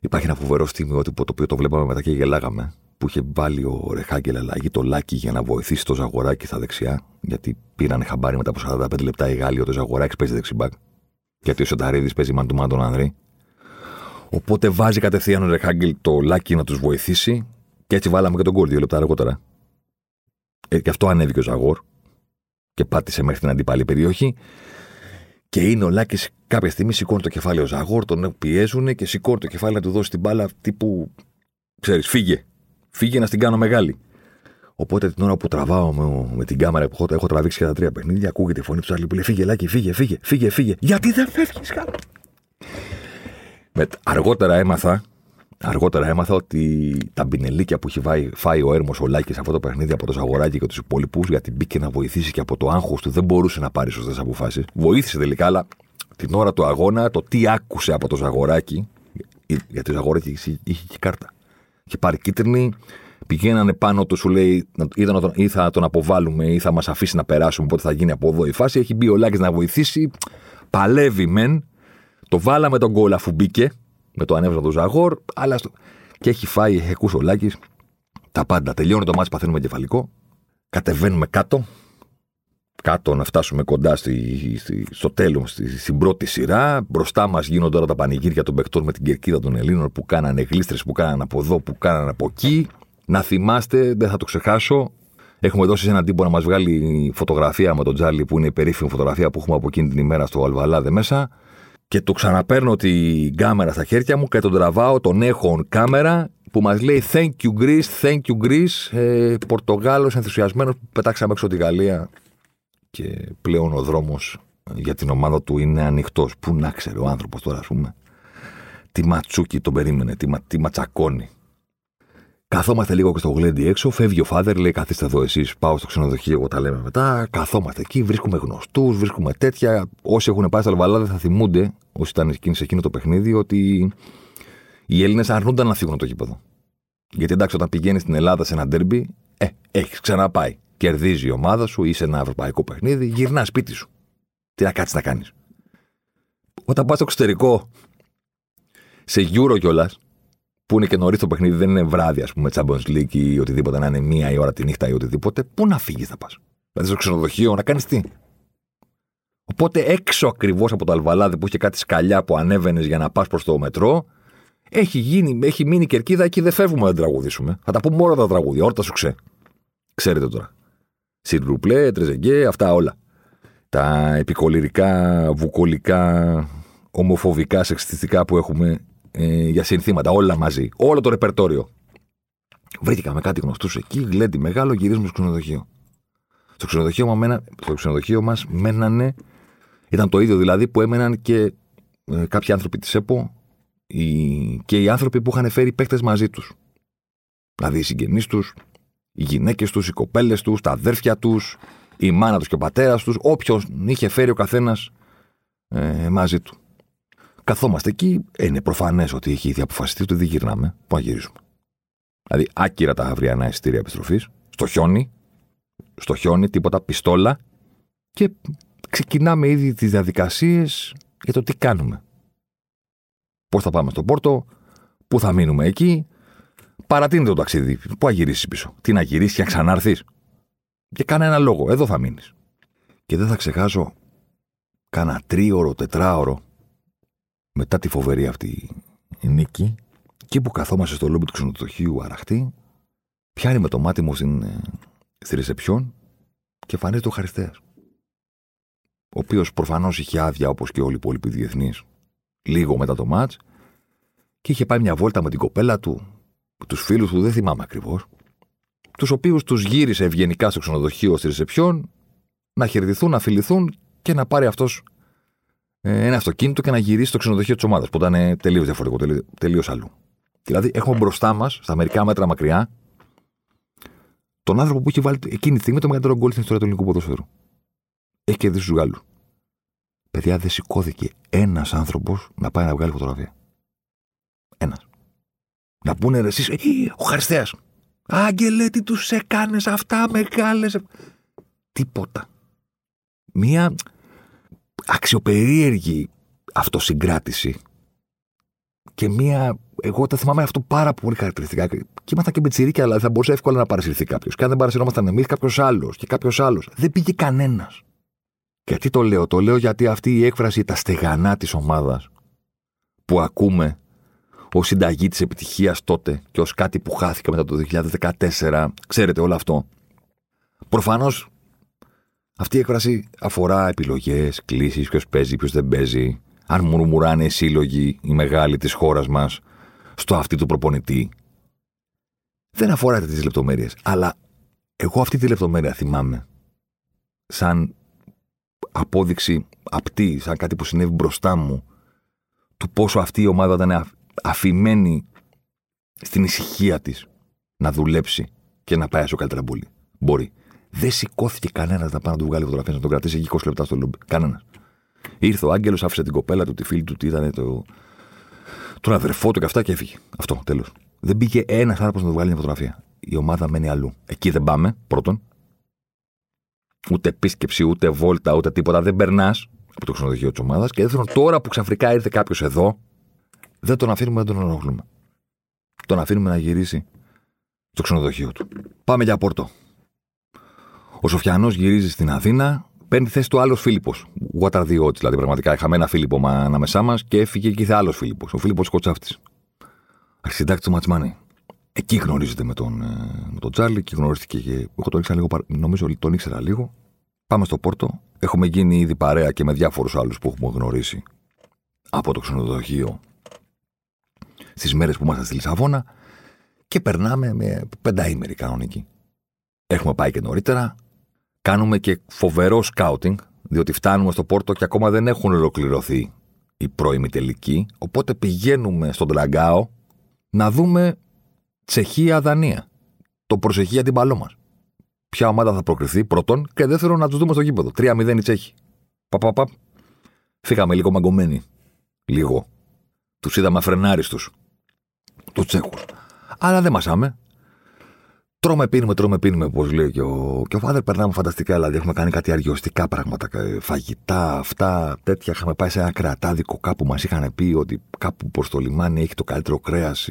Υπάρχει ένα φοβερό στιγμιότυπο το οποίο το βλέπαμε μετά και γελάγαμε. Που είχε βάλει ο Ρεχάγκελ αλλαγή το λάκι για να βοηθήσει το Ζαγοράκι στα δεξιά. Γιατί πήραν χαμπάρι μετά από 45 λεπτά οι Γάλλοι ότι ο Ζαγοράκι παίζει δεξιμπάκ. Γιατί ο Σενταρίδη παίζει μαντουμά τον Ανδρή. Οπότε βάζει κατευθείαν ο Ρεχάγκελ το λάκι να τους βοηθήσει. Και έτσι βάλαμε και τον κόλ δύο λεπτά αργότερα. Ε, και αυτό ανέβηκε ο Ζαγόρ και πάτησε μέχρι την αντίπαλη περιοχή. Και είναι ο Λάκης κάποια στιγμή σηκώνει το κεφάλι ο Ζαγόρ, τον πιέζουν και σηκώνει το κεφάλι να του δώσει την μπάλα τύπου. ξέρεις, φύγε. Φύγε να στην κάνω μεγάλη. Οπότε την ώρα που τραβάω με, με την κάμερα που έχω, έχω τραβήξει και τα τρία παιχνίδια, ακούγεται η φωνή του Τσάρλι που λέει Φύγε, Λάκη, φύγε, φύγε, φύγε, φύγε. Γιατί δεν φεύγεις κάτω. Αργότερα έμαθα Αργότερα έμαθα ότι τα μπινελίκια που έχει φάει, φάει ο Έρμος ο Λάκης αυτό το παιχνίδι από το Ζαγοράκι και τους υπόλοιπους, γιατί μπήκε να βοηθήσει και από το άγχος του δεν μπορούσε να πάρει σωστές αποφάσεις. Βοήθησε τελικά, αλλά την ώρα του αγώνα το τι άκουσε από το Ζαγοράκι, γιατί ο Ζαγοράκι είχε και κάρτα. Είχε πάρει κίτρινη, πηγαίνανε πάνω του, σου λέει, ή θα τον αποβάλουμε ή θα μας αφήσει να περάσουμε, οπότε θα γίνει από εδώ η φάση. Έχει μπει ο Λάκης να βοηθήσει, παλεύει μεν, το βάλαμε τον κόλλα αφού μπήκε, με το ανέβασμα του Ζαγόρ, αλλά στο... και έχει φάει, έχει ακούσει ο Λάκης, τα πάντα. Τελειώνει το μάτι, παθαίνουμε κεφαλικό. Κατεβαίνουμε κάτω. Κάτω να φτάσουμε κοντά στη, στη, στο τέλος, στη, στην πρώτη σειρά. Μπροστά μας γίνονται τώρα τα πανηγύρια των παιχτών με την κερκίδα των Ελλήνων που κάνανε γλίστρες, που κάνανε από εδώ, που κάνανε από εκεί. Να θυμάστε, δεν θα το ξεχάσω, Έχουμε δώσει σε έναν τύπο να μας βγάλει φωτογραφία με τον Τζάλι που είναι η περίφημη φωτογραφία που έχουμε από εκείνη την ημέρα στο Αλβαλάδε μέσα και το ξαναπαίρνω την κάμερα στα χέρια μου και τον τραβάω, τον έχω κάμερα που μας λέει Thank you Greece, thank you Greece. Ε, Πορτογάλος ενθουσιασμένος που πετάξαμε έξω τη Γαλλία και πλέον ο δρόμος για την ομάδα του είναι ανοιχτός. Πού να ξέρει ο άνθρωπος τώρα, ας πούμε. Τι ματσούκι τον περίμενε, τι, τι ματσακώνει. Καθόμαστε λίγο και στο γλέντι έξω, φεύγει ο φάδερ, λέει καθίστε εδώ εσείς, πάω στο ξενοδοχείο, εγώ τα λέμε μετά. Καθόμαστε εκεί, βρίσκουμε γνωστούς, βρίσκουμε τέτοια. Όσοι έχουν πάει στα Αλβαλάδε θα θυμούνται, όσοι ήταν εκείνοι σε εκείνο το παιχνίδι, ότι οι Έλληνες αρνούνταν να φύγουν το γήπεδο. Γιατί εντάξει, όταν πηγαίνεις στην Ελλάδα σε ένα ντέρμπι, ε, έχεις ξαναπάει. Κερδίζει η ομάδα σου ή σε ένα ευρωπαϊκό παιχνίδι, γυρνάς σπίτι σου. Τι να κάτσεις να κάνεις. Όταν πας στο εξωτερικό, σε Euro κιόλας, που είναι και νωρίς το παιχνίδι, δεν είναι βράδυ, ας πούμε, Champions League ή οτιδήποτε, να είναι μία η ώρα τη νύχτα ή οτιδήποτε, πού να φύγεις θα πας. Δηλαδή στο ξενοδοχείο να κάνεις τι. Οπότε έξω ακριβώς από το Αλβαλάδι που είχε κάτι σκαλιά που ανέβαινες για να πας προς το μετρό, έχει, γίνει, έχει μείνει κερκίδα εκεί δεν φεύγουμε να τραγουδήσουμε. Θα τα πούμε όλα τα τραγούδια, όλα τα σου ξέ. Ξέρετε τώρα. Σιρρουπλέ, τρεζεγκέ, αυτά όλα. Τα επικολυρικά, βουκολικά, ομοφοβικά, σεξιστικά που έχουμε ε, για συνθήματα, όλα μαζί. Όλο το ρεπερτόριο. Βρήκαμε κάτι γνωστούς εκεί, γλέντι μεγάλο, γυρίζουμε στο ξενοδοχείο. Στο ξενοδοχείο, μένα, στο ξενοδοχείο μας μένανε, ήταν το ίδιο δηλαδή που έμεναν και ε, κάποιοι άνθρωποι της ΕΠΟ οι, και οι άνθρωποι που είχαν φέρει παίχτε μαζί τους. Δηλαδή οι συγγενείς τους, οι γυναίκες τους, οι κοπέλες τους, τα αδέρφια τους, η μάνα τους και ο πατέρας τους, όποιο είχε φέρει ο καθένας ε, μαζί του. Καθόμαστε εκεί, ε, είναι προφανές ότι έχει ήδη αποφασιστεί ότι δεν γυρνάμε. Πού να γυρίσουμε. Δηλαδή, άκυρα τα αυριανά εισιτήρια επιστροφής, στο χιόνι, στο χιόνι, τίποτα, πιστόλα και ξεκινάμε ήδη τις διαδικασίες για το τι κάνουμε. Πώς θα πάμε στο Πόρτο, πού θα μείνουμε εκεί. Παρατείνεται το ταξίδι. Πού θα γυρίσεις πίσω; Τι να γυρίσεις και να ξανάρθεις; Και κανένα λόγο. Εδώ θα μείνεις. Και δεν θα ξεχάσω κάνα τρίωρο, τετράωρο μετά τη φοβερή αυτή η νίκη, εκεί που καθόμαστε στο λόμπι του ξενοδοχείου αραχτή, πιάνει με το μάτι μου στην, ε, στη ρεσεψιόν και φανίζεται ο Χαριστέας. Ο οποίος προφανώς είχε άδεια όπως και όλοι οι υπόλοιποι διεθνείς λίγο μετά το μάτς και είχε πάει μια βόλτα με την κοπέλα του, τους φίλους του, δεν θυμάμαι ακριβώς, τους οποίους τους γύρισε ευγενικά στο ξενοδοχείο στη ρεσεψιόν να χαιρετηθούν, να φιληθούν και να πάρει αυτός ε, ένα αυτοκίνητο και να γυρίσει στο ξενοδοχείο της ομάδας που ήταν τελείως διαφορετικό, τελείω αλλού. Δηλαδή, έχουμε μπροστά μας, στα μερικά μέτρα μακριά, τον άνθρωπο που έχει βάλει εκείνη τη στιγμή το μεγαλύτερο γκολ στην ιστορία του ελληνικού ποδοσφαίρου. Έχει κερδίσει τους Γάλλους. Παιδιά, δεν σηκώθηκε ένας άνθρωπος να πάει να βγάλει φωτογραφία. Ένας. Να πούνε ρε, εσείς, «Ε, ο Χαριστέας. Άγγελε, τι τους έκανες αυτά μεγάλες. Τίποτα. Μία αξιοπερίεργη αυτοσυγκράτηση και μία. Εγώ τα θυμάμαι αυτό πάρα πολύ χαρακτηριστικά. Και ήμασταν και μπετσιρίκια, αλλά θα μπορούσε εύκολα να παρασυρθεί κάποιος. Και αν δεν παρασυρώμασταν εμείς, κάποιος άλλος και κάποιος άλλος. Δεν πήγε κανένας. Γιατί το λέω, το λέω γιατί αυτή η έκφραση τα στεγανά της ομάδας που ακούμε ω συνταγή της επιτυχίας τότε και ως κάτι που χάθηκε μετά το 2014, ξέρετε όλο αυτό. Προφανώς αυτή η έκφραση αφορά επιλογές, κλήσεις, ποιος παίζει, ποιος δεν παίζει, αν μουρμουράνε οι σύλλογοι, οι μεγάλοι της χώρας μας, στο αυτή του προπονητή. Δεν αφορά τις λεπτομέρειες, αλλά εγώ αυτή τη λεπτομέρεια θυμάμαι σαν απόδειξη απτή, σαν κάτι που συνέβη μπροστά μου, του πόσο αυτή η ομάδα ήταν αφημένη στην ησυχία της να δουλέψει και να πάει όσο καλύτερα μπορεί. Μπορεί. Δεν σηκώθηκε κανένας να πάει να του βγάλει φωτογραφία, να τον κρατήσει εκεί 20 λεπτά στο λόμπι. Κανένας. Ήρθε ο Άγγελος, άφησε την κοπέλα του, τη φίλη του, τι ήταν το. τον αδερφό του και αυτά και έφυγε. Αυτό, τέλος. Δεν πήγε ένας άνθρωπος να του βγάλει μια φωτογραφία. Η ομάδα μένει αλλού. Εκεί δεν πάμε, πρώτον. Ούτε επίσκεψη, ούτε βόλτα, ούτε τίποτα. Δεν περνάς από το ξενοδοχείο της ομάδας. Και δεύτερον, τώρα που ξαφνικά ήρθε κάποιος εδώ, δεν τον αφήνουμε, δεν τον ενοχλούμε. Τον αφήνουμε να γυρίσει στο ξενοδοχείο του. Πάμε για πόρτο. Ο Σοφιανός γυρίζει στην Αθήνα, παίρνει θέση του άλλος Φίλιππος. What are the odds, δηλαδή πραγματικά. Είχαμε ένα Φίλιππο ανάμεσά μας και έφυγε και ήρθε άλλος Φίλιππος. Ο Φίλιππος Κοτσάφτης. Αρχισυντάκτης του Ματσμάνι. Εκεί γνωρίζεται με τον, ε, με τον Τζάρλι και γνωρίστηκε και. Εγώ τον ήξερα λίγο, νομίζω ότι τον ήξερα λίγο. Πάμε στο Πόρτο. Έχουμε γίνει ήδη παρέα και με διάφορους άλλους που έχουμε γνωρίσει από το ξενοδοχείο στις μέρες που ήμασταν στη Λισαβόνα και περνάμε με πενταήμερη κανονική. Έχουμε πάει και νωρίτερα. Κάνουμε και φοβερό σκάουτινγκ, διότι φτάνουμε στο Πόρτο και ακόμα δεν έχουν ολοκληρωθεί οι πρώιμοι τελικοί. Οπότε πηγαίνουμε στον Τραγκάο να δούμε Τσεχία-Δανία. Το προσεχή για την παλό μας. Ποια ομάδα θα προκριθεί πρώτον και δεύτερον να τους δούμε στο γήπεδο. 3-0 οι Τσέχοι. Παπαπαπ. Φύγαμε λίγο μαγκωμένοι. Λίγο. Τους είδαμε αφρενάριστου. Τους Τσέχους. Αλλά δεν μασάμε. τρώμε, πίνουμε, τρώμε, πίνουμε, όπως λέει και ο, και ο Φάδερ. Περνάμε φανταστικά, δηλαδή έχουμε κάνει κάτι αργιωστικά πράγματα. Φαγητά, αυτά, τέτοια. Είχαμε πάει σε ένα κρατάδικο κάπου μας είχαν πει ότι κάπου προς το λιμάνι έχει το καλύτερο κρέας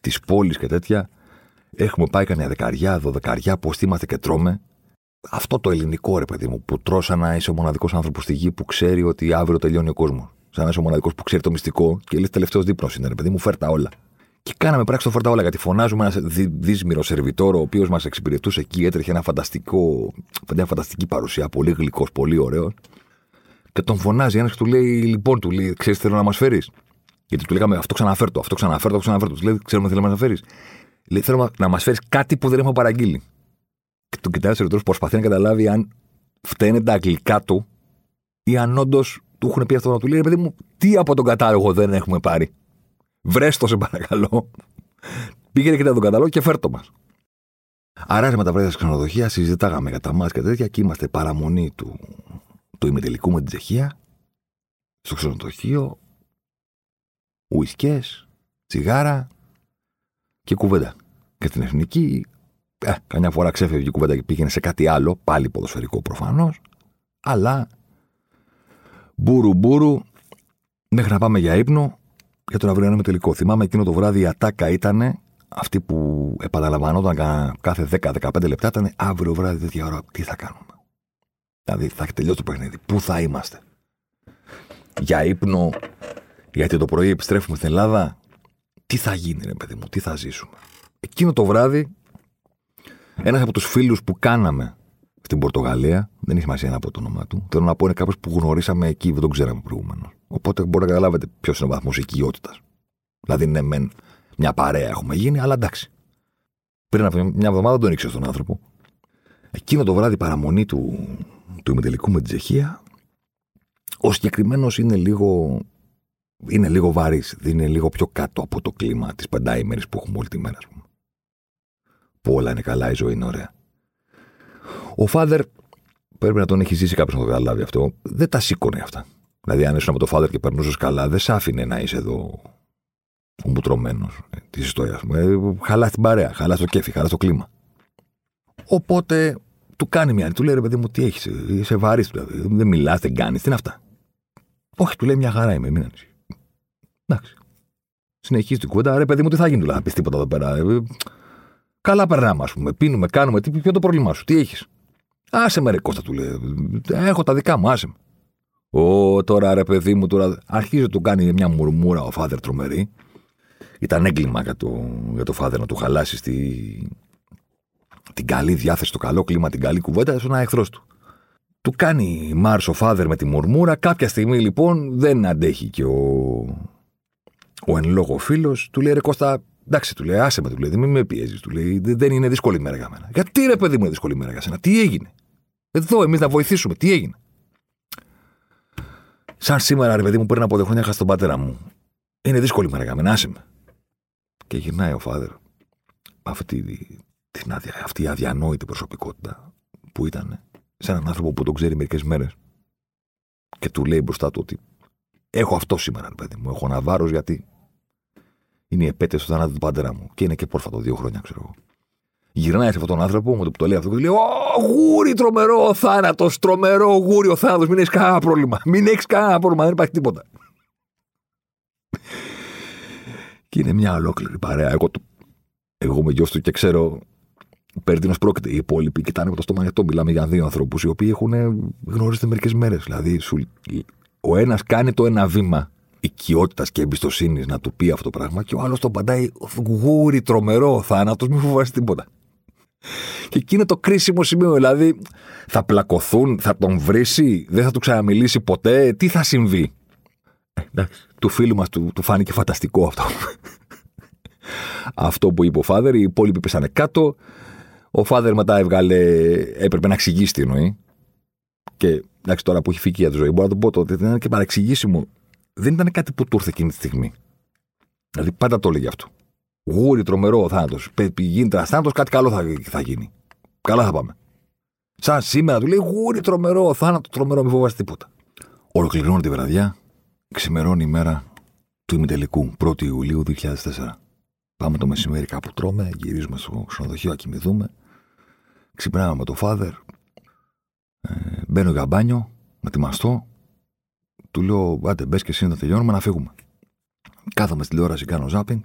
της πόλης και τέτοια. Έχουμε πάει κανένα δεκαριά, δωδεκαριά, πώ είμαστε και τρώμε. Αυτό το ελληνικό ρε παιδί μου, που τρώσα να είσαι ο μοναδικός άνθρωπος στη γη που ξέρει ότι αύριο τελειώνει ο κόσμος. Σαν να είσαι ο μοναδικό που ξέρει το μυστικό και λες τελευταίος δίπλος είναι, ρε παιδί μου, φέρτα όλα. Και κάναμε πράξη το φέρτα όλα, γιατί φωνάζουμε ένας δύσμηρο σερβιτόρο, ο οποίος μας εξυπηρετούσε εκεί, έτρεχε ένα φανταστικό, μια φανταστική παρουσία, πολύ γλυκός, πολύ ωραίος. Και τον φωνάζει ένας και του λέει: Λοιπόν, του λέει: Ξέρεις, θέλω να μας φέρεις. Γιατί του λέγαμε αυτό ξαναφέρτο, αυτό ξαναφέρτο, αυτό ξαναφέρτο. Του λέει: Ξέρουμε, θέλουμε να φέρεις. Λέει: Θέλω να μας φέρεις κάτι που δεν έχουμε παραγγείλει. Και τον κοιτάει ο σερβιτόρος, προσπαθεί να καταλάβει αν φταίνε τα αγγλικά του ή αν όντως του έχουν πει αυτό να του λέει: Παιδί μου, τι από τον κατάλογο δεν έχουμε πάρει; Βρέστο, σε παρακαλώ. Πήγαινε και τον κατάλογο και φέρτο μας. Άρα με τα βράδια στα ξενοδοχείας συζητάγαμε για τα μάτια και τέτοια και είμαστε παραμονή του, του ημιτελικού με την Τσεχία. Στο ξενοδοχείο, ουισκές, τσιγάρα και κουβέντα. Και στην εθνική, ε, καμιά φορά ξέφευγε η κουβέντα και πήγαινε σε κάτι άλλο, πάλι ποδοσφαιρικό προφανώς. Αλλά μπούρου μπούρου, μέχρι να πάμε για ύπνο, για τον αυριανό τελικό. Θυμάμαι εκείνο το βράδυ η ατάκα ήταν αυτή που επαναλαμβανόταν κάθε 10-15 λεπτά. Ήταν αύριο βράδυ τέτοια ώρα. Τι θα κάνουμε. Δηλαδή θα έχει τελειώσει το παιχνίδι. Πού θα είμαστε. Για ύπνο, γιατί το πρωί επιστρέφουμε στην Ελλάδα. Τι θα γίνει, ρε παιδί μου, τι θα ζήσουμε. Εκείνο το βράδυ, ένας από τους φίλους που κάναμε στην Πορτογαλία, δεν έχει σημασία να πω το όνομά του, θέλω να πω είναι κάποιος που γνωρίσαμε εκεί, δεν τον ξέραμε προηγούμενο. Οπότε μπορεί να καταλάβετε ποιος είναι ο βαθμός οικειότητας. Δηλαδή, ναι, μεν μια παρέα έχουμε γίνει, αλλά εντάξει. Πριν από μια εβδομάδα τον ήξερε τον άνθρωπο. Εκείνο το βράδυ παραμονή του, του ημιτελικού με την Τσεχία, ο συγκεκριμένος είναι λίγο. Είναι λίγο βαρύς, είναι λίγο πιο κάτω από το κλίμα της πεντάημερης που έχουμε όλη τη μέρα, ας πούμε. Που όλα είναι καλά, η ζωή είναι ωραία. Ο Φάδερ, πρέπει να τον έχει ζήσει κάποιος να το καταλάβει αυτό, δεν τα σήκωνε αυτά. Δηλαδή, αν ήσουν από το Φάδερ και περνούσες καλά, δεν σ' άφηνε να είσαι εδώ ο μουτρωμένο ε, της ιστορίας μου. Ε, χαλά την παρέα, χαλά το κέφι, χαλά το κλίμα. Οπότε του κάνει μια. Του λέει ρε παιδί μου, τι έχεις, είσαι βαρύς, δηλαδή. Δεν μιλάς, δεν κάνεις, τι είναι αυτά; Όχι, του λέει μια χαρά είμαι, μην ανησυχείς. Εντάξει. Συνεχίζει την κουβέντα, ρε παιδί μου, τι θα γίνει, του λέει, πεις τίποτα εδώ πέρα. Ε, καλά περνάμε, ας πούμε. Πίνουμε, κάνουμε. Τι, ποιο το πρόβλημά σου, τι έχεις; Άσε με ρε Κώστα, του λέει. Έχω τα δικά μου, άσε με. Ω, τώρα ρε παιδί μου, τώρα αρχίζει του κάνει μια μουρμούρα ο φάδερ τρομερή. Ήταν έγκλημα για το, για το φάδερ να του χαλάσει τη, την καλή διάθεση, το καλό κλίμα, την καλή κουβέντα στον εχθρό του. Του κάνει Μάρς ο φάδερ με τη μουρμούρα. Κάποια στιγμή λοιπόν δεν αντέχει και ο, ο εν λόγω φίλος. Του λέει ρε Κώστα, εντάξει, του λέει, άσε με, του λέει, μην με πιέζεις. Του λέει, δεν είναι δύσκολη μέρα για μένα. Γιατί ρε παιδί μου είναι δύσκολη μέρα για σένα, τι έγινε; Εδώ εμείς να βοηθήσουμε, τι έγινε; Σαν σήμερα, ρε παιδί μου, πριν από δύο χρόνια είχα τον πατέρα μου. Είναι δύσκολη μέρα για μένα, άσε με. Και γυρνάει ο φάδερ αυτή, την αδια, αυτή η αδιανόητη προσωπικότητα που ήταν σε έναν άνθρωπο που τον ξέρει μερικές μέρες και του λέει μπροστά του ότι έχω αυτό σήμερα, ρε παιδί μου. Έχω ένα βάρος γιατί είναι η επέτειος του θανάτου του πατέρα μου. Και είναι και πρόσφατο, δύο χρόνια, ξέρω εγώ. Γυρνάει σε αυτόν τον άνθρωπο, με το που το λέει αυτό, και λέει: Ω, γούρι, τρομερό θάνατος, τρομερό γούρι ο θάνατος. Μην έχεις κανένα πρόβλημα. Μην έχεις κανένα πρόβλημα, δεν υπάρχει τίποτα. και είναι μια ολόκληρη παρέα. Εγώ, το... Εγώ με γιος του και ξέρω περί τίνος πρόκειται. Οι υπόλοιποι κοιτάνε με το στόμα ανοιχτό. Μιλάμε για δύο ανθρώπους οι οποίοι έχουν γνωρίσει μερικές μέρες. Δηλαδή, σου... ο ένας κάνει το ένα βήμα οικειότητας και εμπιστοσύνης να του πει αυτό το πράγμα και ο άλλος τον παντάει γούρι, τρομερό θάνατος, μην φοβάσαι τίποτα. Και εκεί είναι το κρίσιμο σημείο. Δηλαδή, θα πλακωθούν, θα τον βρήσει, δεν θα του ξαναμιλήσει ποτέ. Τι θα συμβεί. Ε, εντάξει, του φίλου μας του, του φάνηκε φανταστικό αυτό. αυτό που είπε ο Φάδερ, οι υπόλοιποι πέσανε κάτω. Ο Φάδερ μετά έβγαλε, έπρεπε να εξηγήσει τι εννοεί. Και εντάξει, τώρα που έχει φύγει για τη ζωή, μπορώ να το πω τότε, ήταν και παρεξηγήσιμο. Δεν ήταν κάτι που του ήρθε εκείνη τη στιγμή. Δηλαδή πάντα το έλεγε αυτό. Γούρι, τρομερό ο θάνατος. Γίνεται ένα θάνατος, κάτι καλό θα, θα γίνει. Καλά θα πάμε. Σαν σήμερα του λέει γούρι, τρομερό, θάνατος, τρομερό, μην φοβάσαι τίποτα. Ολοκληρώνει τη βραδιά, ξημερώνει η μέρα του ημιτελικού 1η Ιουλίου 2004. Πάμε το μεσημέρι κάπου τρώμε, γυρίζουμε στο ξενοδοχείο να κοιμηθούμε. Ξυπνάμε με το φάδερ. Ε, μπαίνω για μπάνιο, να ετοιμαστώ. Του λέω, άντε μπες και εσύ να τελειώνουμε να φύγουμε. Κάθομαι στην τηλεόραση, κάνω ζάπινγκ.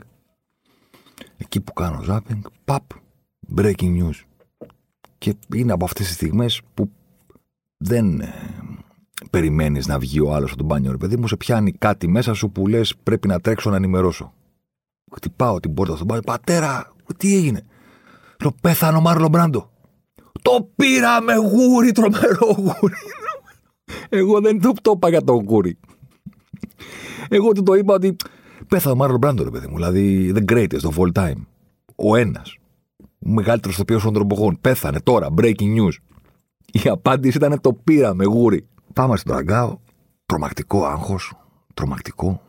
Εκεί που κάνω ζάπινγκ, παπ, breaking news. Και είναι από αυτές τις στιγμές που δεν ε, περιμένεις να βγει ο άλλος από τον μπάνιο, ρε παιδί μου, σε πιάνει κάτι μέσα σου που λες πρέπει να τρέξω να ενημερώσω. Χτυπάω την πόρτα στον μπάνιο, πατέρα, τι έγινε; Λέω, πέθανε ο Μάρλο Μπράντο. Το πήραμε γούρι, τρομερό γούρι. Εγώ δεν το, το είπα για το γούρι. Εγώ του το είπα ότι πέθανε ο Μάρλο Μπράντο, ρε παιδί μου. Δηλαδή, the greatest of all time. Ο ένας. Ο μεγαλύτερος οποίο των τροπογών. Πέθανε τώρα, breaking news. Η απάντηση ήταν το πήραμε γούρι. Πάμε στον Τραγκάο. Τρομακτικό άγχος. Τρομακτικό.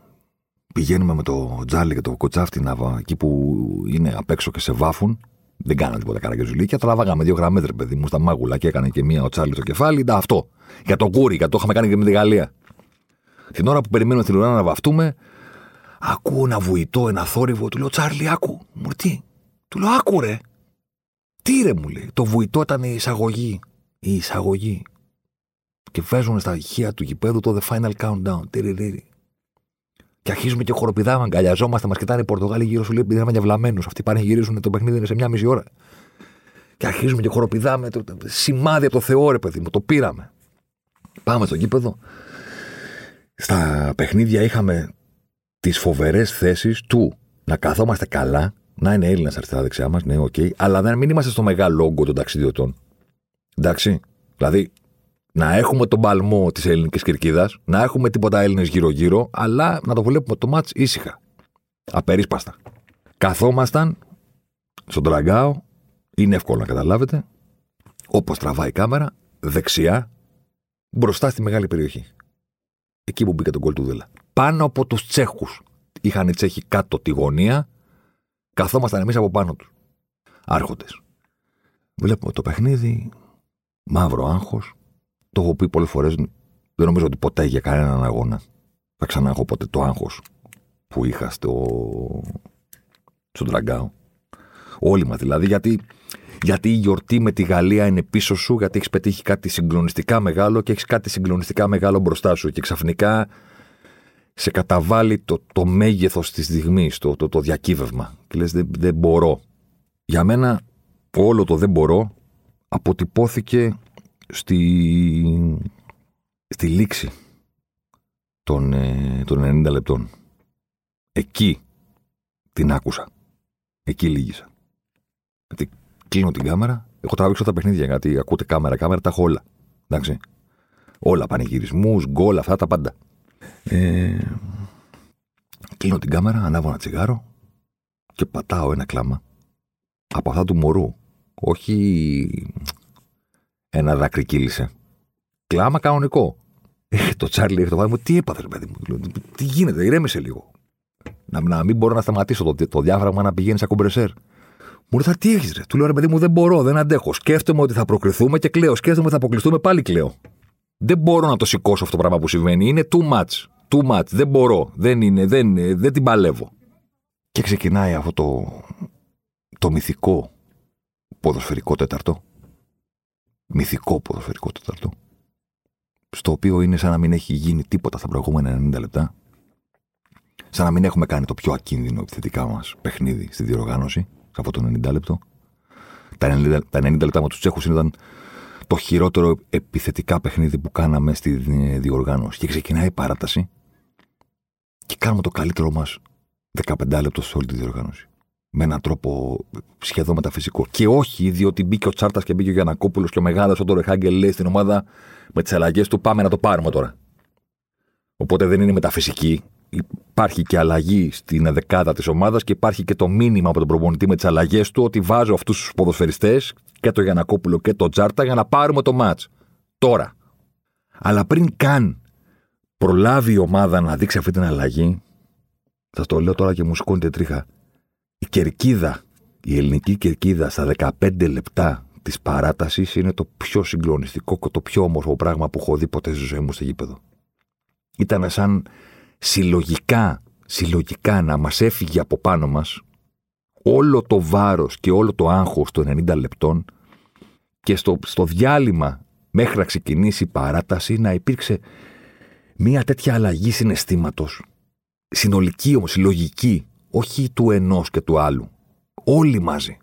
Πηγαίνουμε με το Τζάρλι και το Κοτσάφτι να εκεί που είναι απ' έξω και σε βάφουν. Δεν κάνανε τίποτα καραγκεζουλίκια. Το λαβάγαμε δύο γραμμές, ρε παιδί μου, στα μάγουλα και έκανε και μία ο Τσάρλι στο κεφάλι. Τα αυτό. Για το κούρι, γιατί το είχαμε κάνει και με τη Γαλλία. Την ώρα που περιμένουμε την ουρά να βαφτούμε, ακούω ένα βουητό, ένα θόρυβο. Του λέω Τσάρλι, άκου. Μου τι; Του λέω άκου, ρε. Τι ρε μου λέει. Το βουητό ήταν η εισαγωγή. Η εισαγωγή. Και βάζουν στα ηχεία του γηπέδου το The Final Countdown. Τυριρι. Και αρχίζουμε και χοροπηδάμε, αγκαλιαζόμαστε, μας κοιτάνε οι Πορτογάλοι γύρω σου λέει επειδή είμαστε βλαμμένου. Αυτοί πάνε γυρίζουν το παιχνίδι σε μια μισή ώρα. Και αρχίζουμε και χοροπηδάμε. Το, το, σημάδι από το Θεό, ρε παιδί μου, το πήραμε. Πάμε στο γήπεδο. Στα παιχνίδια είχαμε τις φοβερές θέσεις του να καθόμαστε καλά, να είναι Έλληνας αριστερά-δεξιά μας, ναι, OK, okay, αλλά να μην είμαστε στο μεγάλο όγκο των ταξιδιωτών. Εντάξει. Δηλαδή, να έχουμε τον παλμό της ελληνικής κερκίδας, να έχουμε τίποτα Έλληνες γύρω-γύρω, αλλά να το βλέπουμε το μάτς ήσυχα. Απερίσπαστα. Καθόμασταν στον τραγκάο, είναι εύκολο να καταλάβετε, όπως τραβάει η κάμερα, δεξιά, μπροστά στη μεγάλη περιοχή. Εκεί που μπήκε τον κολ του Δέλα. Πάνω από τους Τσέχους. Είχαν οι Τσέχοι κάτω τη γωνία, καθόμασταν εμείς από πάνω τους. Άρχοντες. Βλέπουμε το παιχνίδι, μαύρο άγχος, το έχω πει πολλές φορές. Δεν νομίζω ότι ποτέ για κανέναν αγώνα θα ξανά έχω ποτέ το άγχος που είχα στο, στον Τραγκάο. Όλοι μας δηλαδή, γιατί, γιατί η γιορτή με τη Γαλλία είναι πίσω σου, γιατί έχεις πετύχει κάτι συγκλονιστικά μεγάλο και έχεις κάτι συγκλονιστικά μεγάλο μπροστά σου. Και ξαφνικά σε καταβάλει το, το μέγεθος της στιγμής, το, το, το διακύβευμα. Και λες, δεν, δεν μπορώ. Για μένα, όλο το δεν μπορώ αποτυπώθηκε στη, στη λήξη των, ε, των 90 λεπτών. Εκεί την άκουσα. Εκεί λύγησα. Γιατί κλείνω την κάμερα. Έχω τραβήξει τα παιχνίδια γιατί ακούτε κάμερα, κάμερα, τα έχω όλα. Εντάξει. Όλα. Πανηγυρισμούς, γκολ, αυτά τα πάντα. Ε, κλείνω την κάμερα, ανάβω ένα τσιγάρο και πατάω ένα κλάμα. Από αυτά του μωρού. Όχι ένα δάκρυ κύλησε. Κλάμα κανονικό. Ε, το Τσάρλι έχει το βάλει μου, τι έπαθε, παιδί μου. Τι γίνεται, ηρέμησε λίγο. Να, να μην μπορώ να σταματήσω το, το διάφραγμα να πηγαίνει σαν κομπρεσέρ. Μου λέει, τι έχεις, ρε. Του λέω, ρε παιδί μου, δεν μπορώ, δεν αντέχω. Σκέφτομαι ότι θα προκριθούμε και κλαίω. Σκέφτομαι ότι θα αποκλειστούμε, πάλι κλαίω. Δεν μπορώ να το σηκώσω αυτό το πράγμα που συμβαίνει. Είναι too much. Too much. Δεν μπορώ. Δεν είναι, δεν, δεν την παλεύω. Και ξεκινάει αυτό το, το μυθικό ποδοσφαιρικό τέταρτο μυθικό ποδοσφαιρικό τέταρτο, στο οποίο είναι σαν να μην έχει γίνει τίποτα στα προηγούμενα 90 λεπτά, σαν να μην έχουμε κάνει το πιο ακίνδυνο επιθετικά μας παιχνίδι στη διοργάνωση, σε αυτό το 90 λεπτό. Τα 90, τα 90 λεπτά με τους Τσέχους ήταν το χειρότερο επιθετικά παιχνίδι που κάναμε στη διοργάνωση. Και ξεκινάει η παράταση και κάνουμε το καλύτερο μας 15 λεπτό σε όλη τη διοργάνωση με έναν τρόπο σχεδόν μεταφυσικό. Και όχι διότι μπήκε ο Τσάρτας και μπήκε ο Γιανακόπουλος και ο μεγάλος ο Τόρεχάγκελ λέει στην ομάδα με τις αλλαγές του πάμε να το πάρουμε τώρα. Οπότε δεν είναι μεταφυσική. Υπάρχει και αλλαγή στην δεκάδα της ομάδας και υπάρχει και το μήνυμα από τον προπονητή με τις αλλαγές του ότι βάζω αυτούς τους ποδοσφαιριστές και το Γιανακόπουλο και το Τσάρτα για να πάρουμε το ματ. Τώρα. Αλλά πριν καν προλάβει η ομάδα να δείξει αυτή την αλλαγή, θα το λέω τώρα και μου σηκώνεται τρίχα η κερκίδα, η ελληνική κερκίδα στα 15 λεπτά της παράτασης είναι το πιο συγκλονιστικό και το πιο όμορφο πράγμα που έχω δει ποτέ στη ζωή μου στο γήπεδο. Ήταν σαν συλλογικά, συλλογικά να μας έφυγε από πάνω μας όλο το βάρος και όλο το άγχος των 90 λεπτών και στο, στο διάλειμμα μέχρι να ξεκινήσει η παράταση να υπήρξε μια τέτοια αλλαγή συναισθήματος. Συνολική όμως, συλλογική, όχι του ενός και του άλλου. Όλοι μαζί.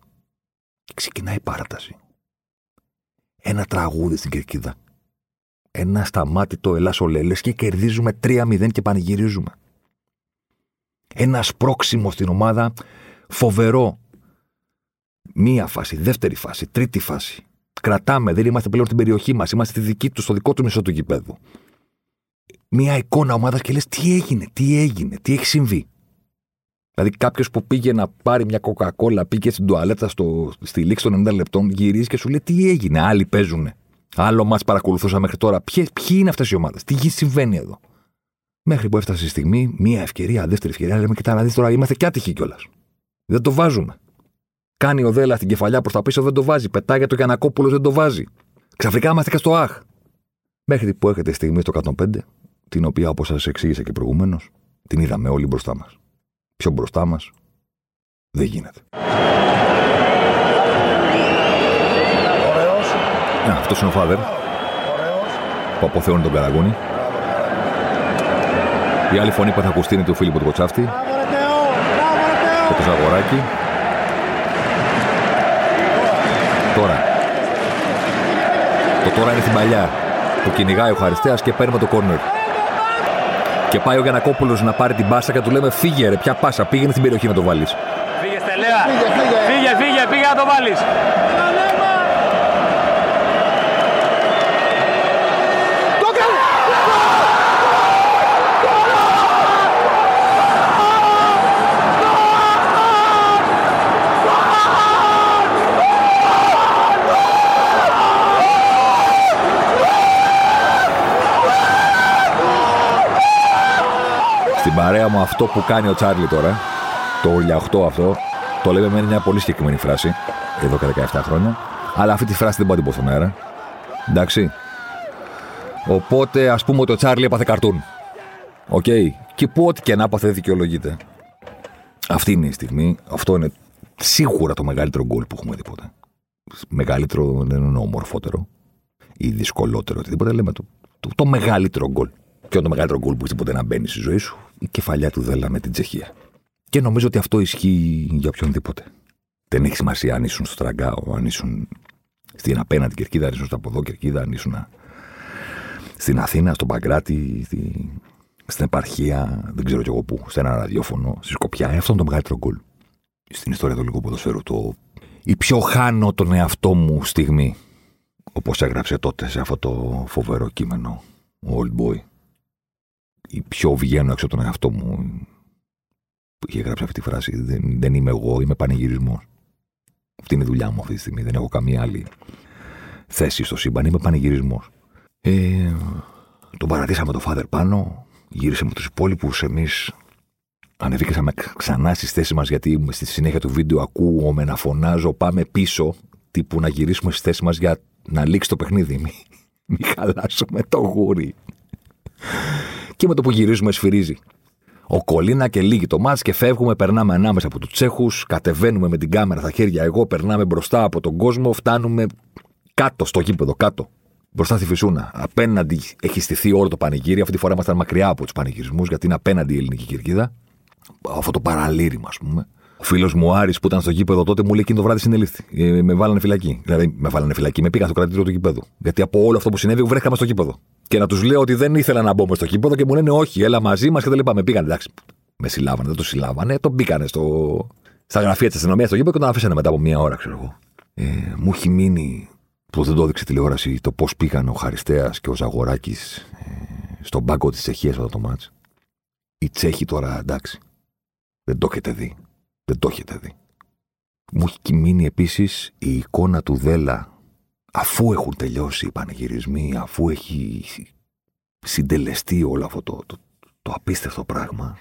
Και ξεκινάει η παράταση. Ένα τραγούδι στην κερκίδα. Ένα σταμάτητο ελά ολέλε και κερδίζουμε 3-0 και πανηγυρίζουμε. Ένα σπρώξιμο στην ομάδα φοβερό. Μία φάση, δεύτερη φάση, τρίτη φάση. Κρατάμε, δεν είμαστε πλέον στην περιοχή μας. Είμαστε στη δική του, στο δικό του μισό του γηπέδου. Μία εικόνα ομάδας και λες τι έγινε, τι έγινε, τι έχει συμβεί. Δηλαδή κάποιος που πήγε να πάρει μια κοκακόλα, πήγε στην τουαλέτα στο, στη λήξη των 90 λεπτών, γυρίζει και σου λέει τι έγινε. Άλλοι παίζουν. Άλλο μα παρακολουθούσα μέχρι τώρα. Ποιοι, ποιοι είναι αυτές οι ομάδες, τι συμβαίνει εδώ; Μέχρι που έφτασε η στιγμή, μία ευκαιρία, δεύτερη ευκαιρία, λέμε: Κοιτά, να δεις τώρα, είμαστε και άτυχοι κιόλας. Δεν το βάζουμε. Κάνει ο Δέλα την κεφαλιά προς τα πίσω, δεν το βάζει. Πετάει για το Γιανακόπουλος, δεν το βάζει. Ξαφνικά είμαστε και στο Αχ. Μέχρι που έρχεται η στιγμή στο 105, την οποία όπως σας εξήγησα και προηγουμένως, την είδαμε όλοι μπροστά μας. Πιο μπροστά μας δεν γίνεται. Να, αυτός είναι ο Φάδερ. Που αποθεώνει τον Καραγούνι. Η άλλη φωνή που θα ακουστεί είναι του Φίλιππου του Κοτσάφτη. Και το Ζαγοράκι. Τώρα. Το τώρα είναι στην παλιά. Που κυνηγάει ο Χαριστέας και παίρνουμε το κόρνερ. Και πάει ο Γιανακόπουλος να πάρει την πάσα και του λέμε φύγε ρε, ποια πάσα, πήγαινε στην περιοχή να το βάλεις. Φύγε Στελέα, φύγε, φύγε, πήγε να το βάλεις. παρέα μου αυτό που κάνει ο Τσάρλι τώρα, το 8 αυτό, το λέμε με μια πολύ συγκεκριμένη φράση, εδώ και 17 χρόνια. Αλλά αυτή τη φράση δεν μπορεί να την πω στον αέρα. Εντάξει. Οπότε ας πούμε ότι ο Τσάρλι έπαθε καρτούν. OK. Okay. Και που ό,τι και να έπαθε δικαιολογείται. Αυτή είναι η στιγμή. Αυτό είναι σίγουρα το μεγαλύτερο γκολ που έχουμε δει ποτέ. Μεγαλύτερο δεν είναι ομορφότερο ή δυσκολότερο οτιδήποτε. Λέμε το, το, το μεγαλύτερο γκολ. Ποιο είναι το μεγαλύτερο γκολ που έχεις ποτέ να μπαίνεις στη ζωή σου; Η κεφαλιά του Δέλα με την Τσεχία. Και νομίζω ότι αυτό ισχύει για οποιονδήποτε. Δεν έχει σημασία αν ήσουν στο Τραγκάο, αν ήσουν στην απέναντι κερκίδα, αν ήσουν στο από εδώ κερκίδα, αν ήσουν στην Αθήνα, στον Παγκράτη, στη... στην επαρχία, δεν ξέρω κι εγώ πού, σε ένα ραδιόφωνο, στη Σκοπιά. Αυτό είναι το μεγαλύτερο γκολ. Στην ιστορία του ελληνικού ποδοσφαίρου. Το... Η πιο χάνω τον εαυτό μου στιγμή. Όπως έγραψε τότε σε αυτό το φοβερό κείμενο ο Old Boy ή πιο βγαίνω έξω από τον εαυτό μου που είχε γράψει αυτή τη φράση. Δεν, δεν είμαι εγώ, είμαι πανηγυρισμός. Αυτή είναι η δουλειά μου αυτή τη στιγμή. Δεν έχω καμία άλλη θέση στο σύμπαν. Είμαι πανηγυρισμός. Ε, τον παρατήσαμε το Father πάνω, γύρισε με τους υπόλοιπους. Εμείς ανεβήκαμε ξανά στι θέσει μας γιατί στη συνέχεια του βίντεο ακούγομαι να φωνάζω πάμε πίσω. Τύπου να γυρίσουμε στι θέσει μας για να λήξει το παιχνίδι. [laughs] Μην, μην χαλάσουμε το γούρι και με το που γυρίζουμε σφυρίζει. Ο Κολίνα και λίγη το μάτς και φεύγουμε, περνάμε ανάμεσα από τους Τσέχους, κατεβαίνουμε με την κάμερα στα χέρια εγώ, περνάμε μπροστά από τον κόσμο, φτάνουμε κάτω στο γήπεδο, κάτω. Μπροστά στη Φυσούνα. Απέναντι έχει στηθεί όλο το πανηγύρι. Αυτή τη φορά ήμασταν μακριά από τους πανηγυρισμούς, γιατί είναι απέναντι η ελληνική κερκίδα. Αυτό το παραλήρημα, ας πούμε. Ο φίλος μου Άρης που ήταν στο γήπεδο τότε μου λέει εκείνο το βράδυ συνελήφθη. Ε, με βάλανε φυλακή. Δηλαδή με βάλανε φυλακή, με πήγαν στο κρατήριο του γήπεδου. Γιατί από όλο αυτό που συνέβη βρέθηκαμε στο γήπεδο. Και να τους λέω ότι δεν ήθελα να μπω στο γήπεδο και μου λένε όχι, έλα μαζί μας και δεν λοιπά. Με πήγαν, εντάξει. Με συλλάβανε, δεν το συλλάβανε, τον μπήκανε στο... στα γραφεία της αστυνομίας στο γήπεδο και τον αφήσανε μετά από μία ώρα, ξέρω εγώ. Ε, μου έχει μείνει που δεν το έδειξε τηλεόραση το πώς πήγαν ο Χαριστέας και ο Ζαγοράκης ε, στον πάγκο της Τσεχίας αυτό το μάτς. Οι Τσέχοι τώρα εντάξει. Δεν το έχετε δει. Δεν το έχετε δει. Μου έχει μείνει επίσης η εικόνα του Δέλα αφού έχουν τελειώσει οι πανηγυρισμοί, αφού έχει συντελεστεί όλο αυτό το, το, το απίστευτο πράγμα.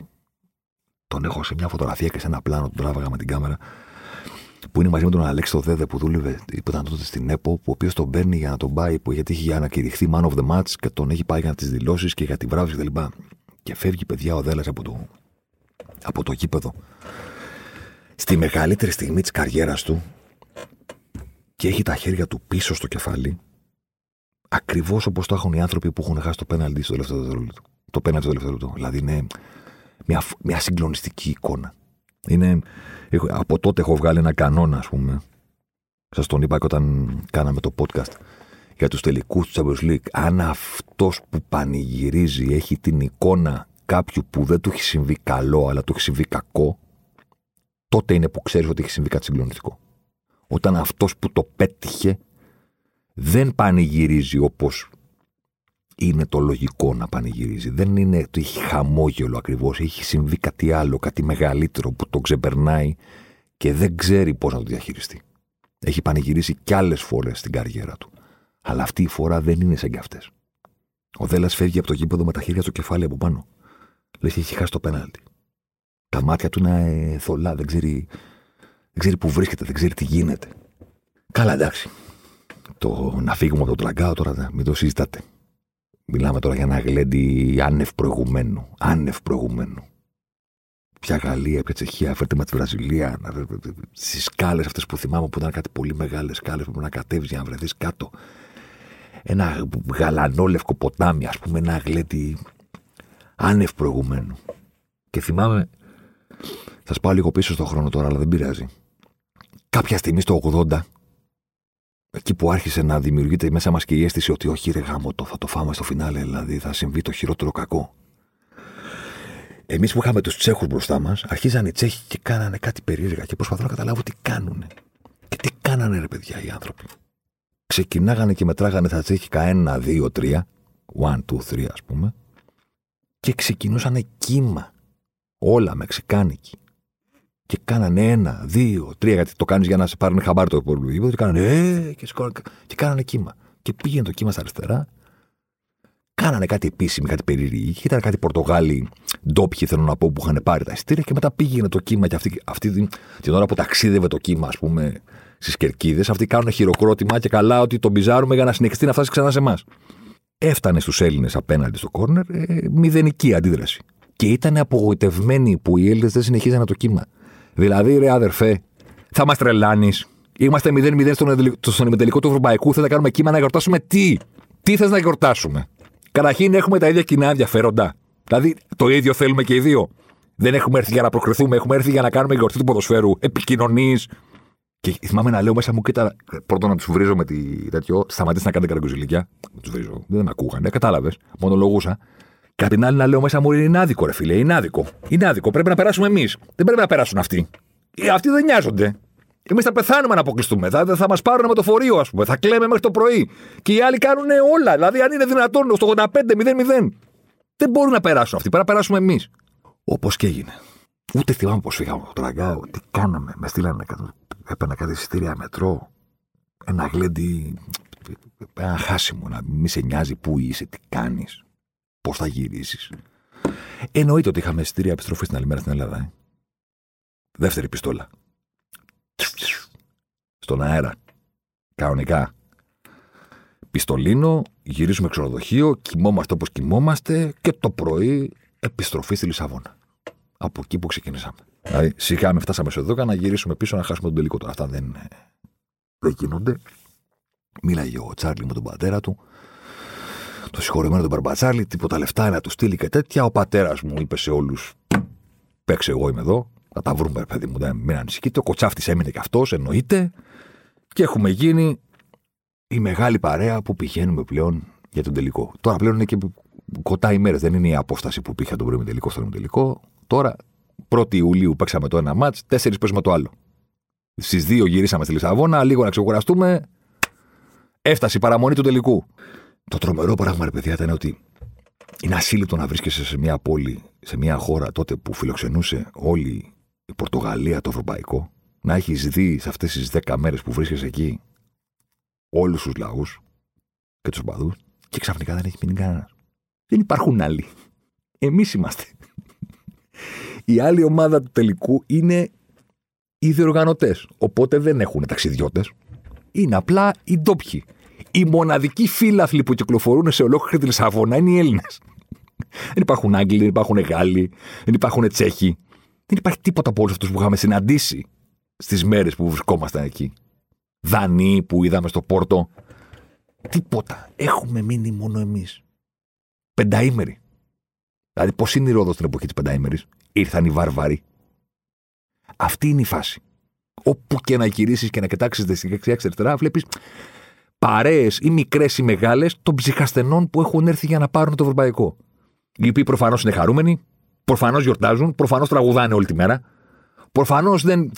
Τον έχω σε μια φωτογραφία και σε ένα πλάνο, τον τράβαγα με την κάμερα, που είναι μαζί με τον Αλέξη το Δέδε που δούλευε, που ήταν τότε στην ΕΠΟ, που ο οποίος τον παίρνει για να τον πάει, που γιατί έχει για να κηρυχθεί man of the match και τον έχει πάει για τις δηλώσεις και για τη βράβευση κτλ. Και, και φεύγει παιδιά ο Δέλλα από το, από το γήπεδο στη μεγαλύτερη στιγμή της καριέρας του και έχει τα χέρια του πίσω στο κεφάλι ακριβώς όπως το έχουν οι άνθρωποι που έχουν χάσει το πέναλτι στο τελευταίο δευτερόλεπτο. Το πέναλτι στο τελευταίο λεπτό. Δηλαδή είναι μια, μια συγκλονιστική εικόνα. Είναι, από τότε έχω βγάλει ένα κανόνα, ας πούμε. Σας τον είπα και όταν κάναμε το podcast για τους τελικούς του Champions League. Αν αυτός που πανηγυρίζει έχει την εικόνα κάποιου που δεν του έχει συμβεί καλό, αλλά του έχει συμβεί κακό, τότε είναι που ξέρεις ότι έχει συμβεί κάτι συγκλονιστικό. Όταν αυτός που το πέτυχε δεν πανηγυρίζει όπως είναι το λογικό να πανηγυρίζει. Δεν είναι ότι έχει χαμόγελο ακριβώς. Έχει συμβεί κάτι άλλο, κάτι μεγαλύτερο που το ξεπερνάει και δεν ξέρει πώς να το διαχειριστεί. Έχει πανηγυρίσει κι άλλες φορές στην καριέρα του. Αλλά αυτή η φορά δεν είναι σαν κι αυτές. Ο Δέλλας φεύγει από το γήπεδο με τα χέρια στο κεφάλι από πάνω. Λες έχει χάσει το πέναλτι. Τα μάτια του είναι θολά, δεν ξέρει, δεν ξέρει που βρίσκεται, δεν ξέρει τι γίνεται. Καλά, εντάξει. Το να φύγουμε από το τραγκάο τώρα μην το συζητάτε. Μιλάμε τώρα για ένα γλέντι άνευ προηγουμένου. Άνευ προηγουμένου. Ποια Γαλλία, ποια Τσεχία, φέρτε με τη Βραζιλία. Στις σκάλες αυτές που θυμάμαι που ήταν κάτι πολύ μεγάλες σκάλες που πρέπει να κατέβεις για να βρεθείς κάτω. Ένα γαλανόλευκο ποτάμι, ας πούμε, ένα γλέντι άνευ προηγουμένου. Και θυμάμαι, θα σα πάω λίγο πίσω στον χρόνο τώρα, αλλά δεν πειράζει. Κάποια στιγμή στο 80, εκεί που άρχισε να δημιουργείται μέσα μας και η αίσθηση ότι όχι, ρε γάμο, το θα το φάμε στο φινάλε, δηλαδή θα συμβεί το χειρότερο κακό. Εμείς που είχαμε τους Τσέχους μπροστά μας, αρχίζαν οι Τσέχοι και κάνανε κάτι περίεργα και προσπαθώ να καταλάβω τι κάνουν. Και τι κάνανε, ρε παιδιά, οι άνθρωποι. Ξεκινάγανε και μετράγανε τα Τσέχικα 1, 2, 3, 1, 2, 3, ας πούμε, και ξεκινούσαν κύμα. Όλα μεξικάνικοι. Και κάνανε ένα, δύο, τρία, γιατί το κάνεις για να σε πάρουν χαμπάρι το υπόλοιπο. Και κάνανε, ε, και, σκο... και κάνανε κύμα. Και πήγαινε το κύμα στα αριστερά. Κάνανε κάτι επίσημο, κάτι περίεργο. Και ήταν κάτι Πορτογάλοι ντόπιοι, θέλω να πω, που είχαν πάρει τα ειστήρια. Και μετά πήγαινε το κύμα και αυτή, αυτή την, την ώρα που ταξίδευε το κύμα, ας πούμε, στις κερκίδες. Αυτοί κάνουν χειροκρότημα και καλά ότι τον πιζάρουμε για να συνεχιστεί να φτάσει ξανά σε εμάς έφτανε στους Έλληνες απέναντι στο κόρνερ ε, μηδενική αντίδραση. Και ήταν απογοητευμένοι που οι Έλληνες δεν συνεχίζανε το κύμα. Δηλαδή, ρε αδερφέ, θα μας τρελάνεις. Είμαστε 0-0 στον, στον ημιτελικό του Ευρωπαϊκού. Θέλετε να κάνουμε κύμα να γιορτάσουμε τι; Τι θες να γιορτάσουμε; Καταρχήν έχουμε τα ίδια κοινά ενδιαφέροντα. Δηλαδή, το ίδιο θέλουμε και οι δύο. Δεν έχουμε έρθει για να προκριθούμε, έχουμε έρθει για να κάνουμε γιορτή του ποδοσφαίρου. Επικοινωνείς, και θυμάμαι να λέω μέσα μου, κοίτα, πρώτον να τους βρίζω με τη τέτοιο, σταματήστε να κάνετε καραγκοζηλικιά. Τους βρίζω. Δεν με ακούγανε, κατάλαβες. Μονολογούσα. Και απ' την άλλη να λέω μέσα μου, είναι άδικο, ρε φίλε, είναι άδικο. Είναι άδικο. Πρέπει να περάσουμε εμείς. Δεν πρέπει να περάσουν αυτοί. Ε, αυτοί δεν νοιάζονται. Εμείς θα πεθάνουμε να αποκλειστούμε. Θα, θα μας πάρουν με το φορείο, ας πούμε. Θα κλαίμε μέχρι το πρωί. Και οι άλλοι κάνουν όλα. Δηλαδή, αν είναι δυνατόν στο 85-0-0. Δεν μπορούν να περάσουν αυτοί. Πρέπει να περάσουμε εμείς. Όπως και έγινε. Ούτε θυμάμαι πώ φύγαμε από το ραγκάο. Τι κάναμε. Με στείλανε έπαιρνα κάτι εισιτήρια μετρό. Ένα γλέντι. Ένα χάσιμο να μην σε νοιάζει πού είσαι, τι κάνεις, πώς θα γυρίσεις. Εννοείται ότι είχαμε εισιτήρια επιστροφή στην άλλη μέρα στην Ελλάδα. Ε. Δεύτερη πιστόλα. Στον αέρα. Κανονικά. Πιστολίνο, γυρίζουμε ξενοδοχείο, κοιμόμαστε όπως κοιμόμαστε και το πρωί επιστροφή στη Λισαβόνα. Από εκεί που ξεκινήσαμε. Δηλαδή, σιγά με φτάσαμε σε εδώ να γυρίσουμε πίσω να χάσουμε τον τελικό τώρα. Αυτά δεν, δεν γίνονται. Μίλαγε ο Τσάρλι με τον πατέρα του. Το συγχωρημένο τον Μπαρμπατσάρλι, τίποτα λεφτά να του στείλει και τέτοια. Ο πατέρας μου είπε σε όλους: Παίξε, εγώ είμαι εδώ. Θα τα βρούμε, παιδί μου, δεν μην ανησυχείτε. Ο κοτσάφτης έμεινε και αυτός, εννοείται. Και έχουμε γίνει η μεγάλη παρέα που πηγαίνουμε πλέον για τον τελικό. Τώρα πλέον είναι και κοντά ημέρε. Δεν είναι η απόσταση που πήγε τον πρώτο τελικό στον τελικό. Τώρα 1η Ιουλίου παίξαμε το ένα μάτς, 4 παίζουμε το άλλο. Στις 2 γυρίσαμε στη Λισαβόνα, λίγο να ξεκουραστούμε. Έφτασε η παραμονή του τελικού. Το τρομερό πράγμα, ρε παιδιά, ήταν ότι είναι ασύλληπτο να βρίσκεσαι σε μια πόλη, σε μια χώρα τότε που φιλοξενούσε όλη η Πορτογαλία, το ευρωπαϊκό, να έχεις δει σε αυτές τις 10 μέρες που βρίσκεσαι εκεί όλους τους λαούς και τους παδού και ξαφνικά δεν έχει μείνει κανένας. Δεν υπάρχουν άλλοι. Εμείς είμαστε. Η άλλη ομάδα του τελικού είναι οι διοργανωτές. Οπότε δεν έχουν ταξιδιώτες. Είναι απλά οι ντόπιοι. Οι μοναδικοί φίλαθλοι που κυκλοφορούν σε ολόκληρη τη Λισαβόνα είναι οι Έλληνες. Δεν υπάρχουν Άγγλοι, δεν υπάρχουν Γάλλοι, δεν υπάρχουν Τσέχοι. Δεν υπάρχει τίποτα από όλους αυτούς που είχαμε συναντήσει στις μέρες που βρισκόμασταν εκεί. Δανείοι που είδαμε στο Πόρτο. Τίποτα. Έχουμε μείνει μόνο εμείς. Πενταήμεροι. Δηλαδή, πώς είναι η Ρόδος στην εποχή της πενταήμερης; Ήρθαν οι βάρβαροι. Αυτή είναι η φάση. Όπου και να γυρίσεις και να κοιτάξεις δεξιά-αριστερά, βλέπεις παρέες ή μικρές ή μεγάλες των ψυχασθενών που έχουν έρθει για να πάρουν το ευρωπαϊκό. Οι οποίοι προφανώς είναι χαρούμενοι, προφανώς γιορτάζουν, προφανώς τραγουδάνε όλη τη μέρα. Προφανώς δεν,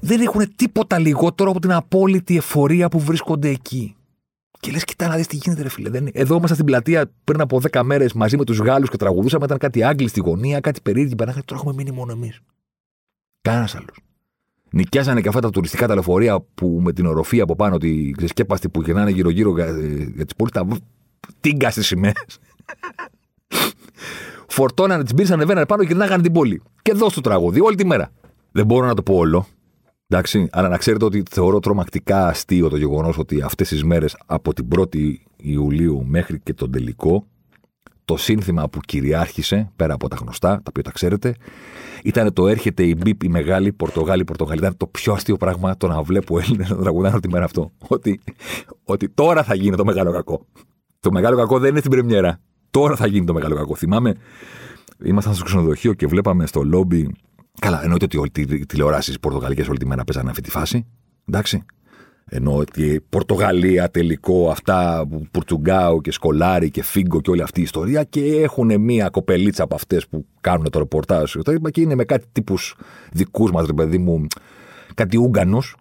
δεν έχουν τίποτα λιγότερο από την απόλυτη εφορία που βρίσκονται εκεί. Και λες, κοιτά να δεις τι γίνεται, ρε φίλε. Δεν... Εδώ ήμασταν στην πλατεία πριν από 10 μέρες μαζί με τους Γάλλους και τραγουδούσαμε. Ήταν κάτι Άγγλοι στη γωνία, κάτι περίεργη παράγραφη. Τώρα έχουμε μείνει μόνο εμείς. Κανένας άλλος. Νοικιάζανε και αυτά τα τουριστικά τα λεωφορεία που με την οροφή από πάνω, τη ξεσκέπαστη που γυρνάνε γύρω-γύρω για, για τις πόλεις, τα τίγκα στις σημαίες. Φορτώνανε τις μπύρε, ανεβαίνανε πάνω και γυρνάγανε την πόλη. Και εδώ στο τραγούδι, όλη τη μέρα. Δεν μπορώ να το πω όλο. Εντάξει, αλλά να ξέρετε ότι θεωρώ τρομακτικά αστείο το γεγονός ότι αυτές τις μέρες από την 1η Ιουλίου μέχρι και τον τελικό, το σύνθημα που κυριάρχησε, πέρα από τα γνωστά, τα οποία τα ξέρετε, ήταν το έρχεται η μπίπ η μεγάλη Πορτογάλη, Πορτογαλία. Ήταν το πιο αστείο πράγμα το να βλέπω Έλληνε να τραγουδάνε τη μέρα αυτό. Ότι, ότι τώρα θα γίνει το μεγάλο κακό. Το μεγάλο κακό δεν είναι στην Πρεμιέρα. Τώρα θα γίνει το μεγάλο κακό. Θυμάμαι, ήμασταν στο ξενοδοχείο και βλέπαμε στο λόμπι Καλά, εννοείται ότι όλε οι τηλεοράσεις πορτογαλικές όλη τη μέρα παίζανε αυτή τη φάση. Εντάξει. Ενώ ότι Πορτογαλία, τελικό, αυτά, Πουρτσουγκάου και Σκολάρι και Φίγκο και όλη αυτή η ιστορία και έχουν μία κοπελίτσα από αυτές που κάνουν το ρεπορτάζ και είναι με κάτι τύπους δικούς μας, ρε παιδί μου, κάτι Ούγγανους,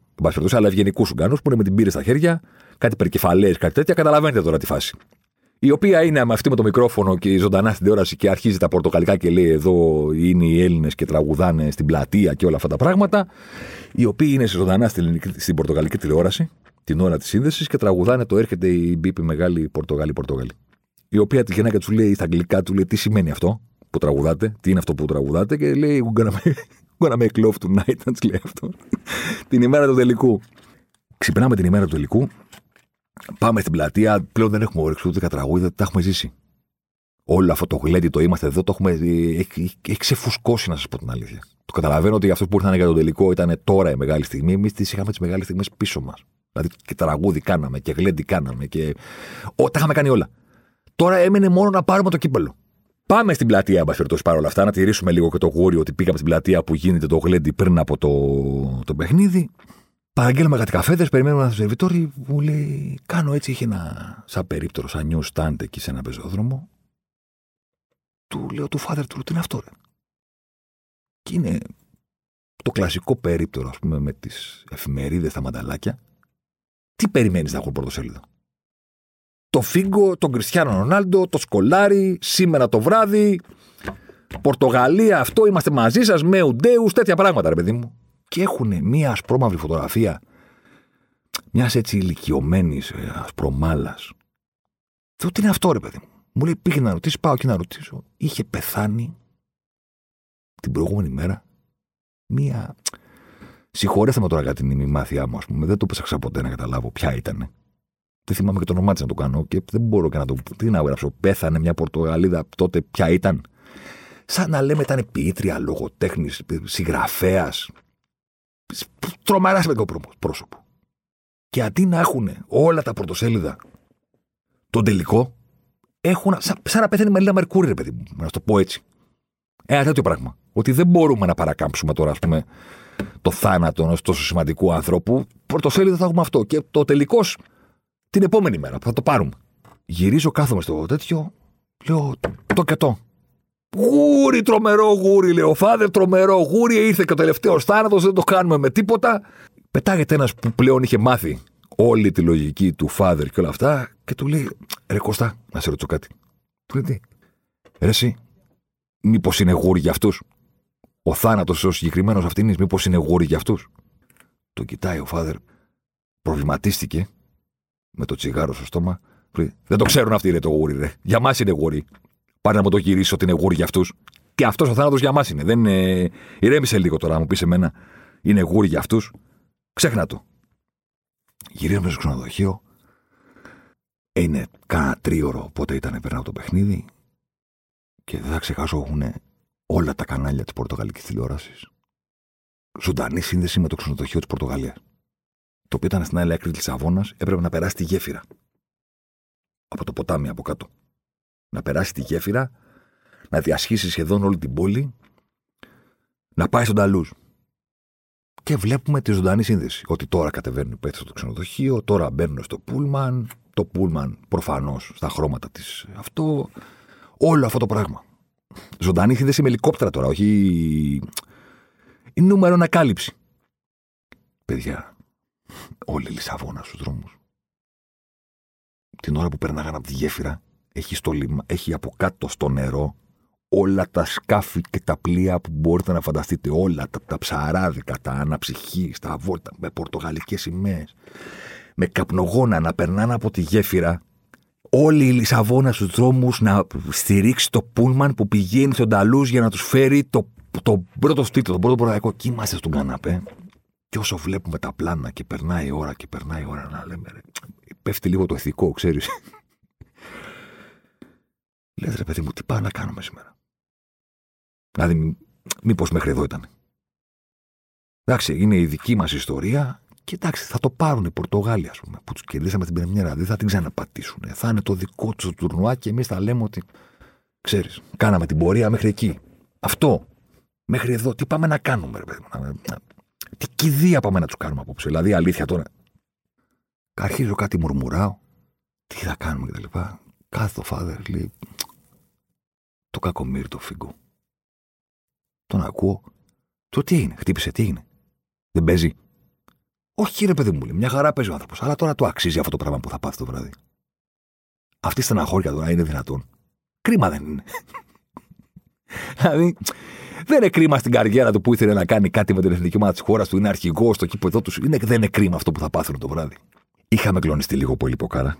αλλά ευγενικούς Ούγγανους που είναι με την πύρη στα χέρια, κάτι περκεφαλέ, κάτι τέτοια. Καταλαβαίνετε τώρα τη φάση η οποία είναι με αυτή με το μικρόφωνο και ζωντανά στην τηλεόραση και αρχίζει τα πορτοκαλικά και λέει εδώ είναι οι Έλληνες και τραγουδάνε στην πλατεία και όλα αυτά τα πράγματα. Οι οποίοι είναι ζωντανά στην, στην πορτοκαλική τηλεόραση την ώρα της σύνδεσης και τραγουδάνε το έρχεται η μπίπη μεγάλη Πορτογάλη Πορτογάλη. Η οποία τη γεννά και του λέει στα αγγλικά του λέει τι σημαίνει αυτό που τραγουδάτε, τι είναι αυτό που τραγουδάτε και λέει gonna make love tonight, [laughs] να της λέει αυτό. την ημέρα του τελικού. Ξυπνάμε την ημέρα του τελικού Πάμε στην πλατεία, πλέον δεν έχουμε όρεξη ούτε τραγούδια, τα έχουμε ζήσει. Όλο αυτό το γλέντι το είμαστε εδώ, το έχουμε. Έχει, έχει ξεφουσκώσει, να σας πω την αλήθεια. Το καταλαβαίνω ότι αυτός που ήρθαν για το τελικό ήταν τώρα η μεγάλη στιγμή. Εμείς τις είχαμε τις μεγάλες στιγμές πίσω μας. Δηλαδή και τραγούδι κάναμε και γλέντι κάναμε και. Ο, τα είχαμε κάνει όλα. Τώρα έμενε μόνο να πάρουμε το κύπελο. Πάμε στην πλατεία, εν πάση παρόλα αυτά, να τηρήσουμε λίγο και το γούρι ότι πήγαμε στην πλατεία που γίνεται το γλέντι πριν από το, το παιχνίδι. Παραγγέλνουμε κάτι καφέδες, περιμένουμε ένα σερβιτόρι. Μου λέει: Κάνω έτσι. Είχε ένα σαν περίπτερο, σαν νιου στάντ εκεί σε ένα πεζόδρομο. Του λέω του father του, τι είναι αυτό, ρε; Και είναι το κλασικό περίπτερο, ας πούμε, με τις εφημερίδες, τα μανταλάκια. Τι περιμένεις να έχω πρωτοσέλιδο; Το Φίγκο, τον Κριστιανό Ρονάλντο, το Σκολάρι, σήμερα το βράδυ. Πορτογαλία, αυτό είμαστε μαζί σας, με ουντέους, τέτοια πράγματα, ρε παιδί μου και έχουν μία ασπρόμαυρη φωτογραφία μιας έτσι ηλικιωμένης ε, ασπρομάλας. Θεω τι είναι αυτό, ρε παιδί μου; Μου λέει πήγε να ρωτήσεις, πάω και να ρωτήσω. Είχε πεθάνει την προηγούμενη μέρα μία. Συγχωρέστε με τώρα για την ημιμάθειά μου, ας πούμε. Δεν το ψάξα ποτέ να καταλάβω ποια ήταν. Δεν θυμάμαι και το όνομά της να το κάνω και δεν μπορώ και να το. Τι να γράψω. Πέθανε μια Πορτογαλίδα τότε, ποια ήταν. Σαν να λέμε ήταν ποιήτρια, λογοτέχνης, συγγραφέας, τρομερά σημαντικό πρόσωπο. Και αντί να έχουν όλα τα πρωτοσέλιδα τον τελικό, έχουν σαν, σαν να πέθανε η Μελίνα Μερκούρη, ρε παιδί μου, να το πω έτσι. Ένα τέτοιο πράγμα. Ότι δεν μπορούμε να παρακάμψουμε τώρα, ας πούμε, το θάνατο ενός τόσο σημαντικού άνθρωπου. Πρωτοσέλιδο θα έχουμε αυτό. Και το τελικός την επόμενη μέρα που θα το πάρουμε. Γυρίζω, κάθομαι στο τέτοιο, λέω το και το. Γούρι, τρομερό γούρι, λέει ο Φάδερ, τρομερό γούρι. Ήρθε και ο τελευταίος θάνατος, δεν το κάνουμε με τίποτα. Πετάγεται ένας που πλέον είχε μάθει όλη τη λογική του Φάδερ και όλα αυτά και του λέει: Ρε Κώστα, να σε ρωτήσω κάτι. Του λέει: Τι, Ρε, εσύ, μήπως είναι γούρι για αυτούς; Ο θάνατος ο συγκεκριμένος αυτήν, μήπως είναι γούρι για αυτούς; Το κοιτάει ο Φάδερ, προβληματίστηκε με το τσιγάρο στο στόμα. Δεν το ξέρουν αυτοί, είναι το γούρι, ρε. Για μας είναι γούρι. Πάρε να μου το γυρίσει ότι είναι γούρι για αυτούς. Και αυτός ο θάνατος για μας είναι. Δεν είναι... Ηρέμησε λίγο τώρα, να μου πεις εμένα. Είναι γούρι για αυτούς. Ξέχνα το. Γυρίζουμε στο ξενοδοχείο. Είναι κάνα τρίωρο πότε ήταν περνάω το παιχνίδι. Και δεν θα ξεχάσω, έχουν όλα τα κανάλια της Πορτογαλικής τηλεόρασης. Ζωντανή σύνδεση με το ξενοδοχείο της Πορτογαλίας. Το οποίο ήταν στην άλλη άκρη της Λισαβόνας, έπρεπε να περάσει τη γέφυρα. Από το ποτάμι από κάτω. Να περάσει τη γέφυρα, να διασχίσει σχεδόν όλη την πόλη, να πάει στον Ταλούζ. Και βλέπουμε τη ζωντανή σύνδεση. Ότι τώρα κατεβαίνουν οι παίχτε στο ξενοδοχείο, τώρα μπαίνουν στο Πούλμαν. Το Πούλμαν προφανώς στα χρώματα της αυτό. Όλο αυτό το πράγμα. Ζωντανή σύνδεση με ελικόπτερα τώρα, όχι. Η νούμερο ανακάλυψη. Παιδιά, όλη η Λισαβόνα στους δρόμους. Την ώρα που περνάγαν από τη γέφυρα, έχει, στο λιμα... έχει από κάτω στο νερό όλα τα σκάφη και τα πλοία που μπορείτε να φανταστείτε. Όλα τα, τα ψαράδικα, τα αναψυχή, τα βόλτα, με πορτογαλικές σημαίες. Με καπνογόνα να περνάνε από τη γέφυρα όλη η Λισαβόνα στους δρόμους να στηρίξει το πούλμαν που πηγαίνει στον Ταλούς για να τους φέρει το, το πρώτο στήτο, το πρώτο πορτογαλικό. Και είμαστε στον καναπέ. Και όσο βλέπουμε τα πλάνα και περνάει η ώρα και περνάει η ώρα να λέμε ρε, πέφτει λίγο το ηθικό, ξέρεις. Λες ρε παιδί μου, τι πάμε να κάνουμε σήμερα; Δηλαδή, μήπως μέχρι εδώ ήταν. Εντάξει, είναι η δική μας ιστορία και εντάξει, θα το πάρουν οι Πορτογάλοι, ας πούμε, που τους κερδίσαμε την Πρεμιέρα. Δεν θα την ξαναπατήσουν. Θα είναι το δικό τους τουρνουά και εμείς θα λέμε ότι. ξέρεις, κάναμε την πορεία μέχρι εκεί. Αυτό. Μέχρι εδώ. Τι πάμε να κάνουμε, ρε παιδί μου. Τι κηδεία πάμε να τους κάνουμε απόψε. Δηλαδή, αλήθεια τώρα. Αρχίζω κάτι μουρμουράω. Τι θα κάνουμε κτλ. Κάθε το φάδερ λέει. Το κακομίρι το φίγκο. Τον ακούω. Το τι έγινε, χτύπησε, τι έγινε; Δεν παίζει. Όχι, ρε παιδί μου, λέει, μια χαρά παίζει ο άνθρωπος. Αλλά τώρα το αξίζει αυτό το πράγμα που θα πάθει το βράδυ. Αυτή η στεναχώρια τώρα είναι δυνατόν. Κρίμα δεν είναι. [laughs] δηλαδή, δεν είναι κρίμα στην καριέρα του που ήθελε να κάνει κάτι με την εθνική ομάδα της χώρας του, είναι αρχηγός στο κήπο τους. Είναι, δεν είναι κρίμα αυτό που θα πάθουν το βράδυ. Είχαμε κλονιστεί λίγο πολύ ποκάρα.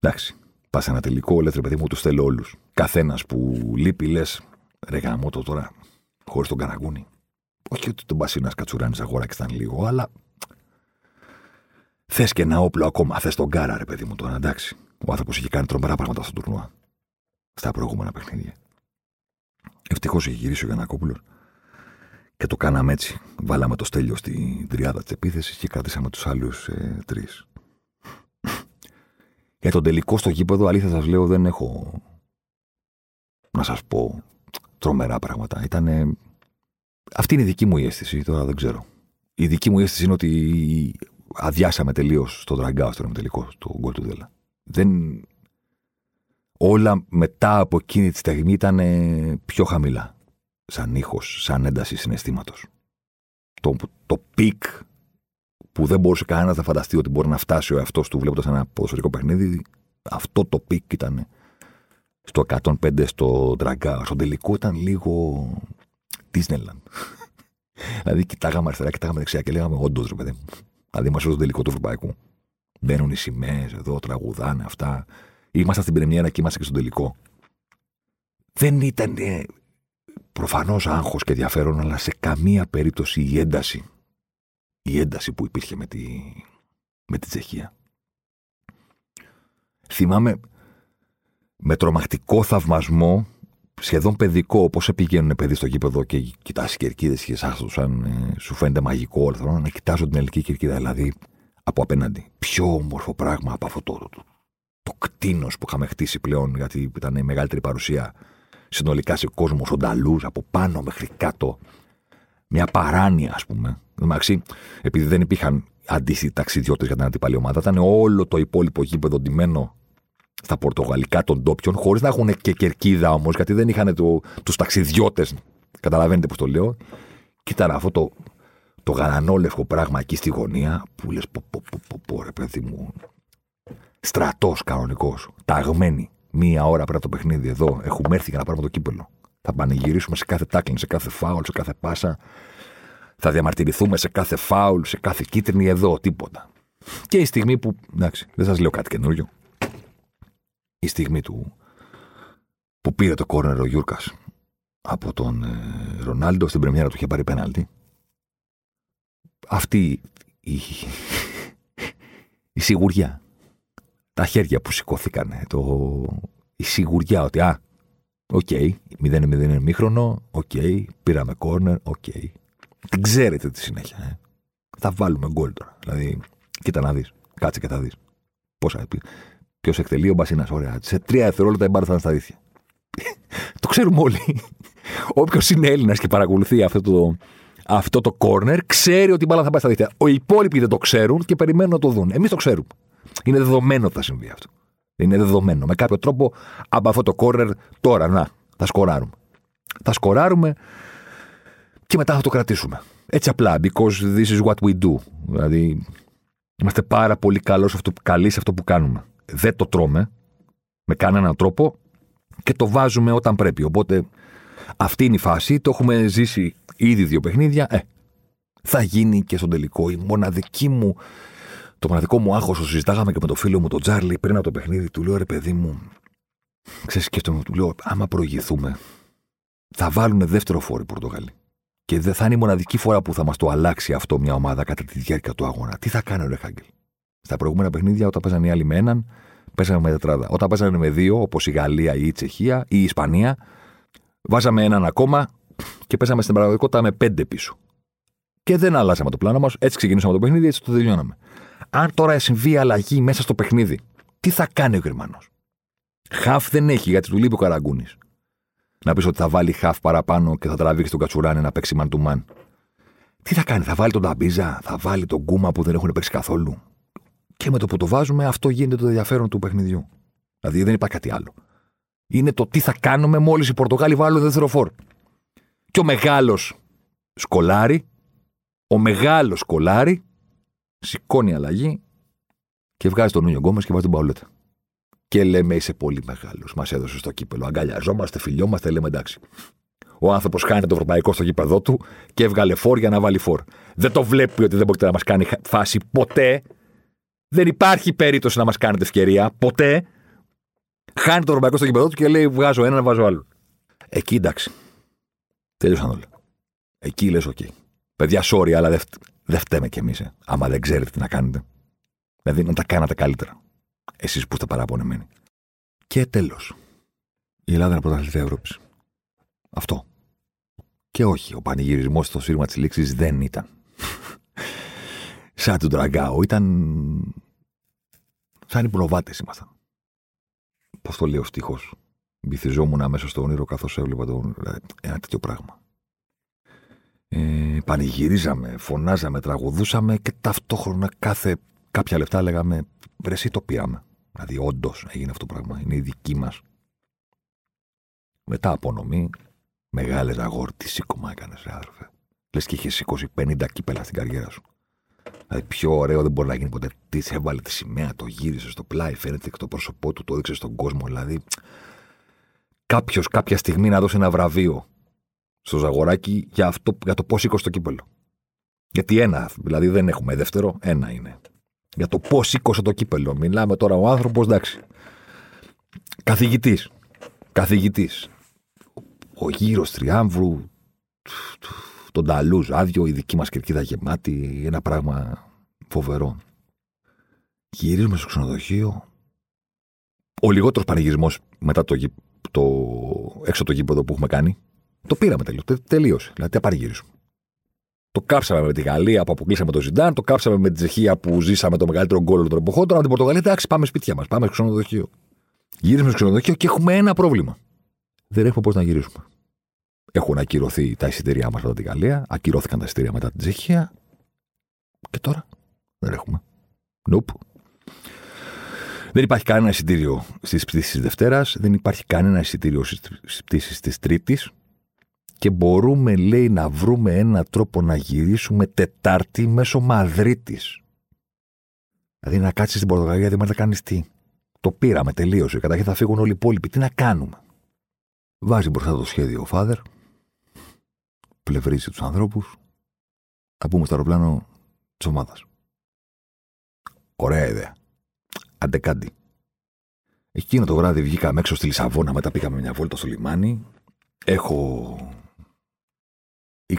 Εντάξει. Πας σε ένα τελικό, λες ρε παιδί μου, του θέλω όλους. Καθένας που λείπει, λες, ρε γάμο το τώρα χωρίς τον Καραγκούνι. Όχι ότι τον Μπασίνα Κατσουράνης αγόραξε ήταν λίγο, αλλά. Θες και ένα όπλο ακόμα. Θες τον Κάρα, ρε παιδί μου τώρα, εντάξει. Ο άνθρωπος είχε κάνει τρομερά πράγματα στο τουρνουά. Στα προηγούμενα παιχνίδια. Ευτυχώς είχε γυρίσει ο Γιανακόπουλο και το κάναμε έτσι. Βάλαμε το στέλιο στην τριάδα της επίθεσης και κρατήσαμε τους άλλους ε, τρεις. Για τον τελικό στο γήπεδο, αλήθεια σας λέω, δεν έχω να σας πω τρομερά πράγματα. Ήταν. Αυτή είναι η δική μου η αίσθηση, τώρα δεν ξέρω. Η δική μου αίσθηση είναι ότι αδειάσαμε τελείως στο δραγκάο στο τελικό, στο γκολ του Δέλα. Δεν... Όλα μετά από εκείνη τη στιγμή ήταν πιο χαμηλά. Σαν ήχος, σαν ένταση συναισθήματος. Το, το peak που δεν μπορούσε κανένας να φανταστεί ότι μπορεί να φτάσει ο εαυτός του βλέποντας ένα ποδοσφαιρικό παιχνίδι, αυτό το peak ήταν στο 105 στο Ντραγκάο. Στο τελικό ήταν λίγο Disneyland. [laughs] δηλαδή, κοιτάγαμε αριστερά, κοιτάγαμε δεξιά και λέγαμε όντως, ρε παιδί μου. Δηλαδή, είμαστε στο τελικό του Ευρωπαϊκού. Μπαίνουν οι σημαίες εδώ, τραγουδάνε αυτά. Είμαστε στην Πρεμιέρα και είμαστε και στο τελικό. Δεν ήταν ε, προφανώς άγχος και ενδιαφέρον, αλλά σε καμία περίπτωση η ένταση. Η ένταση που υπήρχε με τη, με τη Τσεχία. Θυμάμαι με τρομακτικό θαυμασμό, σχεδόν παιδικό, όπω πηγαίνουν παιδί στο γήπεδο και κοιτάς κερκίδες και σαν σαν ε, σου φαίνεται μαγικό όλο να κοιτάζω την ελληνική κερκίδα, δηλαδή από απέναντι. Πιο όμορφο πράγμα από αυτό το, το, το κτίνος που είχαμε χτίσει πλέον, γιατί ήταν η μεγαλύτερη παρουσία συνολικά σε κόσμος, ονταλού, από πάνω μέχρι κάτω. Μια παράνοια, ας πούμε. Εντάξει, επειδή δεν υπήρχαν αντίστοιχοι ταξιδιώτες για την αντίπαλη ομάδα, ήταν όλο το υπόλοιπο γήπεδο ντυμένο στα πορτογαλικά των ντόπιων, χωρίς να έχουν και κερκίδα όμως, γιατί δεν είχαν το, τους ταξιδιώτες. Καταλαβαίνετε πώς το λέω. Και ήταν αυτό το, το γαλανόλευκο πράγμα εκεί στη γωνία που λες: Πω, πω, πω, πω, πω, ρε παιδί μου. Στρατός κανονικός. Ταγμένοι. Μία ώρα πριν το παιχνίδι εδώ. Έχουμε έρθει για να πάρουμε το κύπελο. Θα πανηγυρίσουμε σε κάθε τάκλιν, σε κάθε φάουλ, σε κάθε πάσα. Θα διαμαρτυρηθούμε σε κάθε φάουλ, σε κάθε κίτρινη εδώ, τίποτα. Και η στιγμή που. Εντάξει, δεν σας λέω κάτι καινούριο η στιγμή του που πήρε το κόρνερ ο Γιούρκας από τον ε, Ρονάλντο στην πρεμιέρα του είχε πάρει πέναλτι. Αυτή η, η σιγουριά. Τα χέρια που σηκώθηκαν. Το, η σιγουριά ότι α, OK. Okay. 0-0 είναι ημίχρονο. OK. Okay. Πήραμε κόρνερ. OK. Okay. Την ξέρετε τη συνέχεια. Ε. Θα βάλουμε γκολ τώρα. Δηλαδή, κοίτα να δεις. Κάτσε και θα δεις. Πόσα. Ποιος εκτελεί ο Μπασίνας. Ωραία. Σε τρία δευτερόλεπτα η μπάρα θα είναι στα δίθια. [laughs] το ξέρουμε όλοι. [laughs] Όποιος είναι Έλληνας και παρακολουθεί αυτό το, αυτό το corner, ξέρει ότι η μπάλα θα πάει στα δίχτυα. Οι υπόλοιποι δεν το ξέρουν και περιμένουν να το δουν. Εμείς το ξέρουμε. Είναι δεδομένο ότι θα συμβεί αυτό. Είναι δεδομένο. Με κάποιο τρόπο από αυτό το corner τώρα, να, θα σκοράρουμε. Θα σκοράρουμε και μετά θα το κρατήσουμε. Έτσι απλά, because this is what we do. Δηλαδή, είμαστε πάρα πολύ καλοί σε αυτό που κάνουμε. Δεν το τρώμε με κανέναν τρόπο και το βάζουμε όταν πρέπει. Οπότε αυτή είναι η φάση. Το έχουμε ζήσει ήδη δύο παιχνίδια. Ε, θα γίνει και στον τελικό. Η μοναδική μου, το μοναδικό μου άγχος, το συζητάγαμε και με το φίλο μου τον Τζάρλι πριν από το παιχνίδι. Του λέω ρε παιδί μου, ξέρεις, σκέφτομαι, του λέω, άμα προηγηθούμε, θα βάλουν δεύτερο φόρο οι Πορτογάλοι. Και δεν θα είναι η μοναδική φορά που θα μας το αλλάξει αυτό μια ομάδα κατά τη διάρκεια του αγώνα. Τι θα κάνει ο Ρεχάγκελ. Στα προηγούμενα παιχνίδια, όταν παίζανε οι άλλοι με έναν, παίζαμε με τετράδα. Όταν παίζανε με δύο, όπως η Γαλλία ή η Τσεχία ή η Ισπανία, βάζαμε έναν ακόμα και παίζαμε στην πραγματικότητα με πέντε πίσω. Και δεν αλλάζαμε το πλάνο μας. Έτσι ξεκινήσαμε το παιχνίδι, έτσι το τελειώναμε. Αν τώρα συμβεί αλλαγή μέσα στο παιχνίδι, τι θα κάνει ο Γερμανός; Χαφ δεν έχει, γιατί του λείπει ο Καραγκούνης. Να πεις ότι θα βάλει χαφ παραπάνω και θα τραβήξει τον Κατσουράνη να παίξει man to man. Τι θα κάνει, θα βάλει τον Ταμπίζα, θα βάλει τον Γκούμα που δεν έχουν παίξει καθόλου. Και με το που το βάζουμε, αυτό γίνεται το ενδιαφέρον του παιχνιδιού. Δηλαδή δεν υπάρχει κάτι άλλο. Είναι το τι θα κάνουμε μόλις οι Πορτογάλοι βάλουν δεύτερο φόρ. Και ο μεγάλος σκολάρι, ο μεγάλος σκολάρι, σηκώνει αλλαγή και βγάζει τον Νούνιο Γκόμες και βάζει την Παουλέτα. Και λέμε είσαι πολύ μεγάλος. Μας έδωσε στο κύπελλο. Αγκαλιαζόμαστε, φιλιόμαστε, λέμε εντάξει. Ο άνθρωπος χάνει το ευρωπαϊκό στο γήπεδο του και έβγαλε φόρ για να βάλει φόρ. Δεν το βλέπει ότι δεν μπορεί να μας κάνει φάση ποτέ. Δεν υπάρχει περίπτωση να μας κάνετε ευκαιρία ποτέ. Χάνει το ευρωπαϊκό στο γήπεδο του και λέει: Βγάζω ένα, βάζω άλλο. Εκεί εντάξει. Τέλειωσαν όλα. Εκεί λες: Οκ. Παιδιά, sorry, αλλά δεν δε φταίμε κι εμείς. Ε, άμα δεν ξέρετε τι να κάνετε. Δηλαδή να τα κάνατε καλύτερα. Εσείς που είστε παραπονεμένοι. Και τέλος. Η Ελλάδα είναι πρωταθλητή Ευρώπης. Αυτό. Και όχι, ο πανηγυρισμός στο σύρμα της λήξης δεν ήταν. Σαν τον Τραγκάο. Ήταν. Σαν οι προβάτες ήμασταν. Πώς το λέω στίχος. Βυθιζόμουν μέσα στο όνειρο καθώς έβλεπα τον... ένα τέτοιο πράγμα. Ε, πανηγυρίζαμε, φωνάζαμε, τραγουδούσαμε και ταυτόχρονα κάθε κάποια λεφτά λέγαμε ρε εσύ το πήραμε. Δηλαδή όντως έγινε αυτό το πράγμα. Είναι η δική μας. Μετά απονομή, μεγάλες αγόρ, τι σήκωμα έκανες, ρε άρθροφε. Λες και είχες σηκώσει 50 κύπελα στην καριέρα σου. Δηλαδή πιο ωραίο δεν μπορεί να γίνει ποτέ. Τι έβαλε τη σημαία, το γύρισες στο πλάι, φαίνεται και το πρόσωπό του, το έδειξες στον κόσμο. Δηλαδή κάποιος κάποια στιγμή να δώσει ένα βραβείο στο Ζαγοράκι για, αυτό, για το πώς σήκωσε το κύπελο. Γιατί ένα, δηλαδή δεν έχουμε δεύτερο, ένα είναι. Για το πώς σήκωσε το κύπελο. Μιλάμε τώρα ο άνθρωπος, εντάξει. Καθηγητής. Καθηγητής. Ο γύρος τριάμβρου, τον Ταλούζ άδειο, η δική μας κερκίδα γεμάτη, ένα πράγμα φοβερό. Γυρίζουμε στο ξενοδοχείο. Ο λιγότερος πανηγυρισμός μετά το, το έξω το γήπεδο που έχουμε κάνει. Το πήραμε τελείως. Τελείωσε. Δηλαδή, τι πανηγυρίσουμε. Το κάψαμε με τη Γαλλία που αποκλείσαμε το Ζιντάν, το κάψαμε με τη Τσεχία που ζήσαμε το μεγαλύτερο γκολ των εποχών. Τώρα την Πορτογαλία, εντάξει, πάμε σπίτια μας, πάμε στο ξενοδοχείο. Γύρισαμε στο ξενοδοχείο και έχουμε ένα πρόβλημα. Δεν έχουμε πώς να γυρίσουμε. Έχουν ακυρωθεί τα εισιτήριά μας μετά τη Γαλλία, ακυρώθηκαν τα εισιτήρια μετά την Τσεχία. Και τώρα δεν έχουμε. Nope. Δεν υπάρχει κανένα εισιτήριο στις πτήσεις της Δευτέρας, δεν υπάρχει κανένα εισιτήριο στις πτήσεις της Τρίτης. Και μπορούμε, λέει, να βρούμε ένα τρόπο να γυρίσουμε Τετάρτη μέσω Μαδρίτης. Δηλαδή να κάτσεις στην Πορτογαλία, δεν να κάνεις τι. Το πήραμε, τελείωσε. Καταρχήν θα φύγουν όλοι οι υπόλοιποι. Τι να κάνουμε; Βάζει μπροστά το σχέδιο ο Φάδερ, πλευρίζει τους ανθρώπους, θα πούμε στο αεροπλάνο της ομάδας. Ωραία ιδέα. Αντεκάντι. Εκείνο το βράδυ βγήκαμε έξω στη Λισαβόνα, μετά πήγαμε μια βόλτα στο λιμάνι. Έχω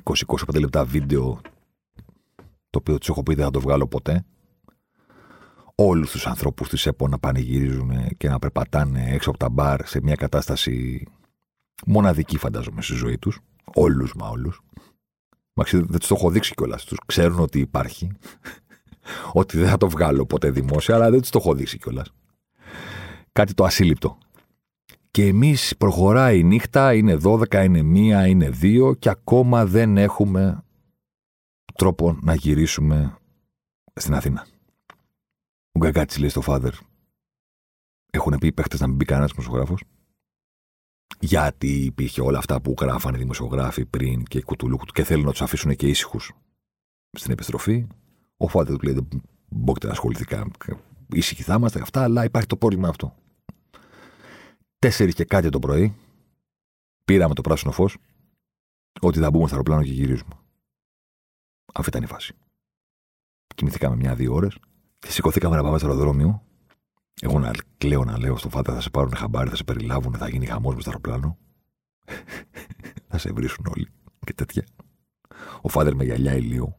20-25 λεπτά βίντεο το οποίο τους έχω πει δεν θα το βγάλω ποτέ. Όλους τους ανθρώπους της ΕΠΟ να πανηγυρίζουν και να περπατάνε έξω από τα μπαρ σε μια κατάσταση μοναδικοί φαντάζομαι στη ζωή τους. Όλους μα όλους. Μαξί, δεν τους το έχω δείξει κιόλας. Τους ξέρουν ότι υπάρχει. [laughs] ότι δεν θα το βγάλω ποτέ δημόσια, αλλά δεν τους το έχω δείξει κιόλας. Κάτι το ασύλληπτο. Και εμείς προχωράει η νύχτα, είναι 12, είναι 1, είναι 2 και ακόμα δεν έχουμε τρόπο να γυρίσουμε στην Αθήνα. Ο Γκαγκάτσης λέει στο Φάδερ. Έχουν πει οι παίχτες να μην μπει κανένας δημοσιογράφος. Γιατί υπήρχε όλα αυτά που γράφανε οι δημοσιογράφοι πριν και κουτουλούκου και θέλουν να τους αφήσουν και ήσυχους στην επιστροφή. Ο Φάδερ του λέει: Δεν μπορείτε να ασχοληθεί ήσυχοι θα είμαστε αυτά, αλλά υπάρχει το πρόβλημα αυτό. Τέσσερις και κάτι το πρωί πήραμε το πράσινο φως ότι θα μπούμε στο αεροπλάνο και γυρίζουμε. Αυτή ήταν η φάση. Κοιμηθήκαμε μια-δύο ώρες και σηκωθήκαμε να πάμε στο αεροδρόμιο. Εγώ να κλαίω να λέω στο φάτα θα σε πάρουν χαμπάρι, θα σε περιλάβουν, θα γίνει χαμός μες στο αεροπλάνο. [laughs] θα σε βρίσουν όλοι και τέτοια. Ο φάδερ με γυαλιά ηλίου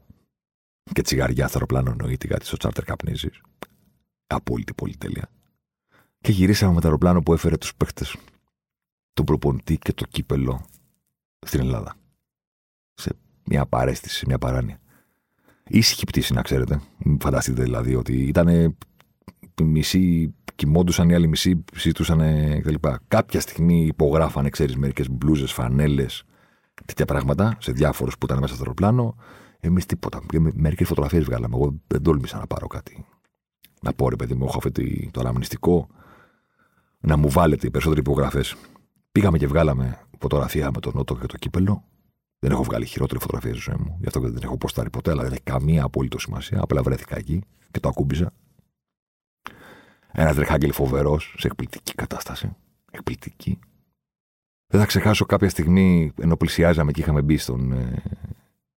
και τσιγαριά στο αεροπλάνο εννοείται κάτι στο τσάρτερ καπνίζεις. Απόλυτη πολυτέλεια. Και γυρίσαμε με το αεροπλάνο που έφερε τους παίχτες, τον προπονητή και το κύπελο στην Ελλάδα. Σε μια παρέστηση, μια παράνοια. Ήσυχη πτήση, να ξέρετε. Φανταστείτε δηλαδή ότι ήταν μισοί κοιμόντουσαν, οι άλλοι μισοί συζητούσαν κτλ. Κάποια στιγμή υπογράφανε, ξέρεις, μερικές μπλούζες, φανέλες, τέτοια πράγματα σε διάφορους που ήταν μέσα στο αεροπλάνο. Εμείς τίποτα. Μερικές φωτογραφίες βγάλαμε. Εγώ δεν τόλμησα να πάρω κάτι. Να πω ρε παιδί μου, έχω αυτό το αναμνηστικό. Να μου βάλετε οι περισσότεροι υπογραφές. Πήγαμε και βγάλαμε φωτογραφία με τον Νότο και το κύπελο. Δεν έχω βγάλει χειρότερη φωτογραφία στη ζωή μου. Γι' αυτό και δεν την έχω ποστάρει ποτέ, αλλά δεν έχει καμία απόλυτο σημασία. Απλά βρέθηκα εκεί και το ακούμπησα. Ένας τρεχάγγελ φοβερός, σε εκπληκτική κατάσταση. Εκπληκτική. Δεν θα ξεχάσω κάποια στιγμή, ενώ πλησιάζαμε και είχαμε μπει στον ε,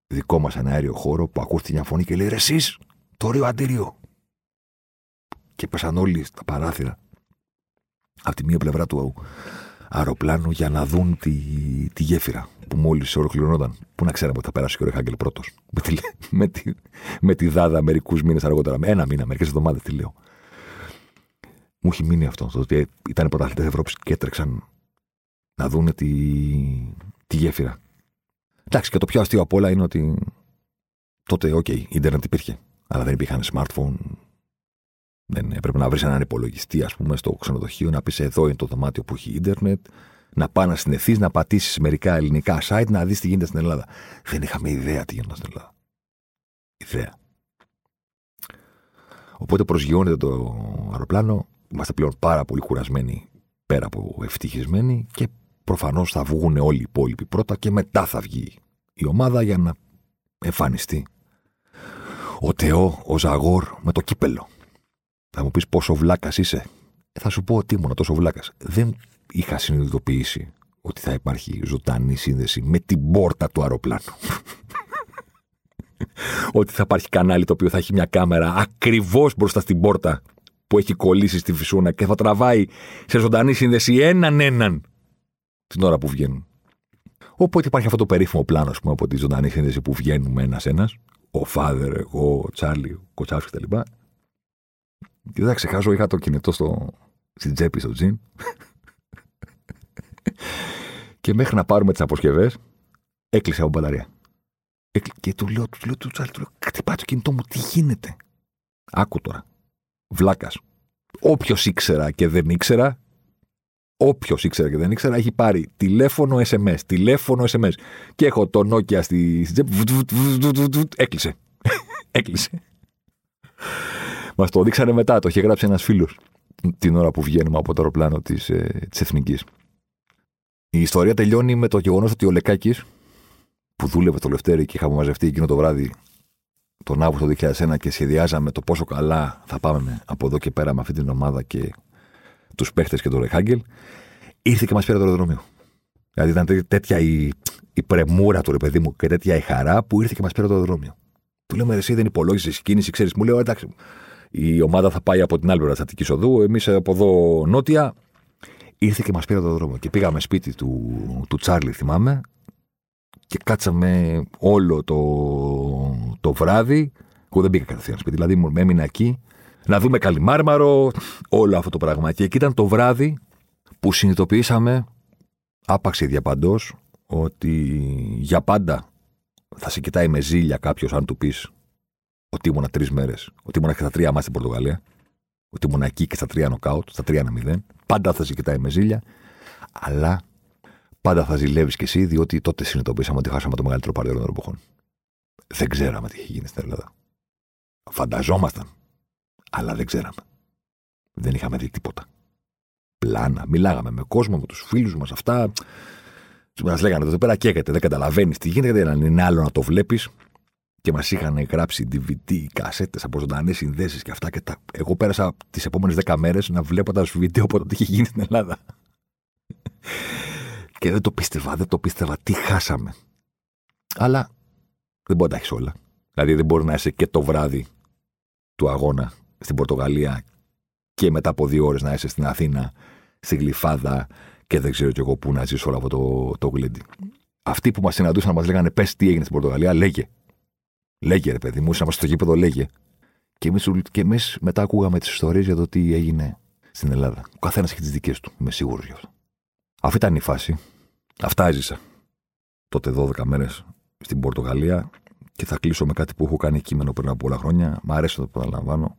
δικό μας αέριο χώρο, που ακούστηκε μια φωνή και λέει: Ρε, εσείς, το ρίο αντίριο. Και πέσαν όλοι στα παράθυρα. Από τη μία πλευρά του αεροπλάνου για να δουν τη, τη γέφυρα που μόλις ολοκληρωνόταν. Πού να ξέραμε ότι θα πέρασε και ο Ρεχάγκελ πρώτος. [laughs] Με, τη, με, τη, με τη δάδα μερικούς μήνες αργότερα. Με ένα μήνα, μερικές εβδομάδες τι λέω. Μου έχει μείνει αυτό. Το ότι ήταν οι πρωταθλητές Ευρώπης και έτρεξαν να δουν τη, τη γέφυρα. Εντάξει, και το πιο αστείο από όλα είναι ότι τότε, OK, okay, ίντερνετ υπήρχε. Αλλά δεν υπήρχαν smartphone, δεν έπρεπε να βρεις έναν υπολογιστή, ας πούμε, στο ξενοδοχείο, να πεις εδώ είναι το δωμάτιο που έχει ίντερνετ, να πάει να συνδεθείς, να πατήσεις μερικά ελληνικά site, να δεις τι γίνεται στην Ελλάδα. Δεν είχαμε ιδέα τι γίνεται στην Ελλάδα. Ιδέα. Οπότε προσγειώνεται το αεροπλάνο. Είμαστε πλέον πάρα πολύ κουρασμένοι, πέρα από ευτυχισμένοι και προφανώς θα βγουν όλοι οι υπόλοιποι πρώτα και μετά θα βγει η ομάδα για να εμφανιστεί ο Τεό, ο Ζαγόρ με το κύπελο. Θα μου πεις πόσο βλάκας είσαι. Ε, θα σου πω ότι ήμουν τόσο βλάκας. Δεν είχα συνειδητοποιήσει ότι θα υπάρχει ζωντανή σύνδεση με την πόρτα του αεροπλάνου. [laughs] ότι θα υπάρχει κανάλι το οποίο θα έχει μια κάμερα ακριβώς μπροστά στην πόρτα που έχει κολλήσει στη φυσούνα και θα τραβάει σε ζωντανή σύνδεση έναν έναν την ώρα που βγαίνουν. Οπότε υπάρχει αυτό το περίφημο πλάνο, πούμε, από τη ζωντανή σύνδεση που βγαίνουμε ένα-ένα. Ο Φάδερ, εγώ, ο Τσάρλι, ο Κοτσάφη κτλ. Και δεν θα ξεχάσω, είχα το κινητό στο, στην τσέπη στο τζιν. και μέχρι να πάρουμε τις αποσκευές, έκλεισε από μπαταρία. Και του λέω, του λέω, του τσάλι, του λέω, χτυπάει το κινητό μου, τι γίνεται; Άκου τώρα. Βλάκας. Όποιος ήξερα και δεν ήξερα, όποιος ήξερα και δεν ήξερα, έχει πάρει τηλέφωνο SMS, τηλέφωνο SMS. Και έχω το Nokia στη, στη τσέπη. Έκλεισε. [laughs] Έκλεισε. Μας το δείξανε μετά, το είχε γράψει ένας φίλος την ώρα που βγαίνουμε από το αεροπλάνο της ε, Εθνικής. Η ιστορία τελειώνει με το γεγονός ότι ο Λεκάκης, που δούλευε το Λευτέρι και είχαμε μαζευτεί εκείνο το βράδυ τον Αύγουστο 2001 και σχεδιάζαμε το πόσο καλά θα πάμε από εδώ και πέρα με αυτή την ομάδα και τους παίχτες και τον Ρεχάγκελ, ήρθε και μας πήρε το αεροδρόμιο. Δηλαδή ήταν τέτοια η, η πρεμούρα του ρε παιδί μου και τέτοια η χαρά που ήρθε και μας πήρε το αεροδρόμιο. Του λέμε εσύ δεν υπολόγισες κίνηση, ξέρεις, μου λέω εντάξει, η ομάδα θα πάει από την άλλη πλευρά της Αττικής Οδού. Εμείς από εδώ νότια. Ήρθε και μας πήρε το δρόμο. Και πήγαμε σπίτι του, του Τσάρλι, θυμάμαι. Και κάτσαμε όλο το, το βράδυ. Εγώ δεν πήγα κατευθείαν σπίτι. Δηλαδή μου έμεινα εκεί να δούμε Καλιμάρμαρο, όλο αυτό το πράγμα. Και εκεί ήταν το βράδυ που συνειδητοποιήσαμε άπαξ διαπαντός ότι για πάντα θα σε κοιτάει με ζήλια κάποιος αν του πεις ότι ήμουν τρεις μέρες, ότι ήμουν και στα τρία μάτια στην Πορτογαλία, ότι ήμουν εκεί και στα τρία νοκάουτ, στα τρία ένα 0. Πάντα θα σε κοιτάει με ζήλια, αλλά πάντα θα ζηλεύεις κι εσύ, διότι τότε συνειδητοποίησαμε ότι χάσαμε το μεγαλύτερο παρελθόν των εποχών. Δεν ξέραμε τι είχε γίνει στην Ελλάδα. Φανταζόμασταν, αλλά δεν ξέραμε. Δεν είχαμε δει τίποτα. Πλάνα. Μιλάγαμε με κόσμο, με τους φίλους μας, αυτά. Μας λέγανε εδώ πέρα καίγεται, δεν καταλαβαίνεις τι γίνεται, δεν είναι άλλο να το βλέπεις. Και μας είχαν γράψει DVD, κασέτες από ζωντανές συνδέσεις και αυτά. Και τα... Εγώ πέρασα τις επόμενες 10 μέρες να βλέπω τα βίντεο από το τι είχε γίνει στην Ελλάδα. [laughs] και δεν το πίστευα, δεν το πίστευα. Τι χάσαμε. Αλλά δεν μπορεί να τα έχεις όλα. Δηλαδή δεν μπορεί να είσαι και το βράδυ του αγώνα στην Πορτογαλία και μετά από δύο ώρες να είσαι στην Αθήνα, στην Γλυφάδα και δεν ξέρω κι εγώ πού να ζήσω όλο αυτό το, το γλέντι. Αυτοί που μας συναντούσαν μας λέγανε πες τι έγινε στην Πορτογαλία, λέγε. Λέγε ρε παιδί μου, ήσασταν στο γήπεδο, λέγε. Και εμείς και εμείς μετά ακούγαμε τις ιστορίες για το τι έγινε στην Ελλάδα. Ο καθένας έχει τις δικές του, είμαι σίγουρος γι' αυτό. Αυτή ήταν η φάση. Αυτά έζησα. Τότε 12 μέρες στην Πορτογαλία και θα κλείσω με κάτι που έχω κάνει κείμενο πριν από πολλά χρόνια. Μ' αρέσει να το παραλαμβάνω.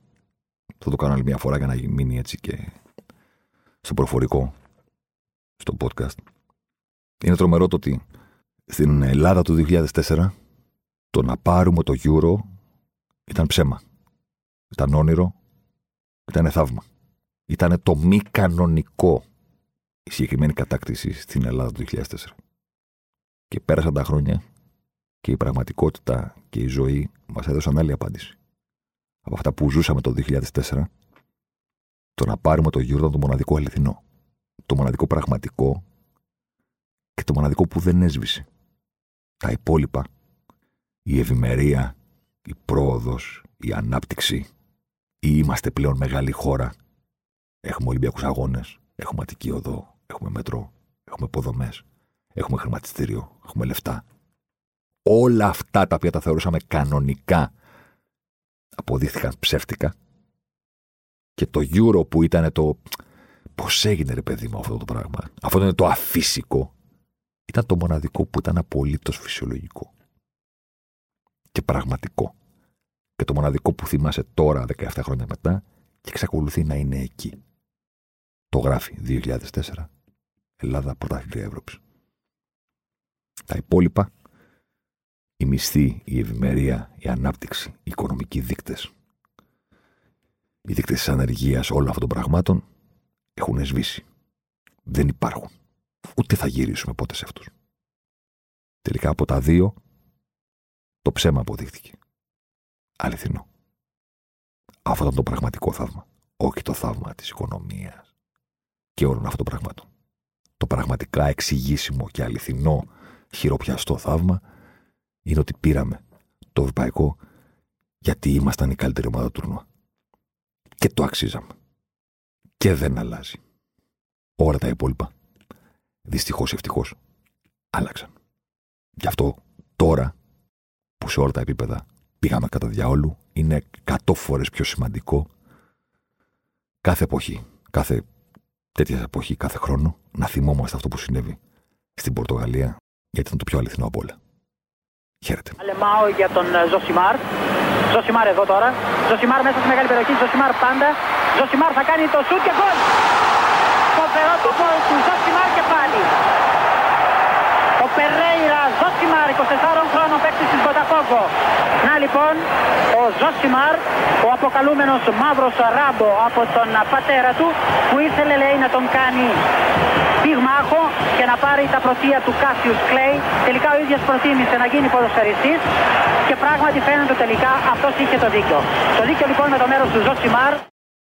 Θα το κάνω άλλη μια φορά για να μείνει έτσι και στο προφορικό, στο podcast. Είναι τρομερό το ότι στην Ελλάδα του 2004 το να πάρουμε το Euro ήταν ψέμα. Ήταν όνειρο, ήταν θαύμα. Ήταν το μη κανονικό η συγκεκριμένη κατάκτηση στην Ελλάδα του 2004. Και πέρασαν τα χρόνια και η πραγματικότητα και η ζωή μας έδωσαν άλλη απάντηση. Από αυτά που ζούσαμε το 2004, το να πάρουμε το Euro ήταν το μοναδικό αληθινό. Το μοναδικό πραγματικό και το μοναδικό που δεν έσβησε. Τα υπόλοιπα η ευημερία, η πρόοδος, η ανάπτυξη ή είμαστε πλέον μεγάλη χώρα. Έχουμε Ολυμπιακούς αγώνες, έχουμε Αττική Οδό, έχουμε μετρό, έχουμε υποδομές, έχουμε χρηματιστήριο, έχουμε λεφτά. Όλα αυτά τα οποία τα θεωρούσαμε κανονικά αποδείχθηκαν ψεύτικα και το Euro που ήταν το πώς έγινε ρε παιδί μου αυτό το πράγμα. Αυτό είναι το αφύσικο. Ήταν το μοναδικό που ήταν απολύτως φυσιολογικό και πραγματικό. Και το μοναδικό που θυμάσαι τώρα, 17 χρόνια μετά, και εξακολουθεί να είναι εκεί. Το γράφει 2004. Ελλάδα πρωτάθλητρια Ευρώπης. Τα υπόλοιπα, η μισθή, η ευημερία, η ανάπτυξη, οι οικονομικοί δείκτες, οι δείκτες της ανεργίας, όλων αυτών των πραγμάτων έχουν σβήσει. Δεν υπάρχουν. Ούτε θα γυρίσουμε πότε σε αυτούς. Τελικά από τα δύο το ψέμα αποδείχθηκε. Αληθινό. Αυτό ήταν το πραγματικό θαύμα. Όχι το θαύμα της οικονομίας και όλων αυτών των πραγμάτων. Το πραγματικά εξηγήσιμο και αληθινό χειροπιαστό θαύμα είναι ότι πήραμε το ευρωπαϊκό γιατί ήμασταν η καλύτερη ομάδα του τουρνουά. Και το αξίζαμε. Και δεν αλλάζει. Όλα τα υπόλοιπα, δυστυχώς ευτυχώς, άλλαξαν. Γι' αυτό τώρα που σε όλα τα επίπεδα πήγαμε κατά διαόλου, είναι 100 φορές πιο σημαντικό κάθε εποχή, κάθε τέτοια εποχή, κάθε χρόνο, να θυμόμαστε αυτό που συνέβη στην Πορτογαλία, γιατί ήταν το πιο αληθινό από όλα. Χαίρετε. Αλεμάω για τον ε, Ζοσιμάρ. Ζοσιμάρ εδώ τώρα. Ζοσιμάρ μέσα στη μεγάλη περιοχή. Ζοσιμάρ πάντα. Ζοσιμάρ θα κάνει το σουτ και γκολ. Φοβερό το γκολ του Ζοσιμάρ και πάλι. Ο Περέιρα Ζοσιμάρ, 24 χρόνων παίκτης της Μποταφόγκο. Να λοιπόν, ο Ζοσιμάρ, ο αποκαλούμενος μαύρος ράμπο από τον πατέρα του, που ήθελε λέει να τον κάνει πυγμάχο και να πάρει τα πρωτεία του Κάσιους Κλέι. Τελικά ο ίδιος προτίμησε να γίνει ποδοσφαιριστής και πράγματι φαίνεται τελικά αυτός είχε το δίκιο. Το δίκιο λοιπόν με το μέρος του Ζωσιμάρ.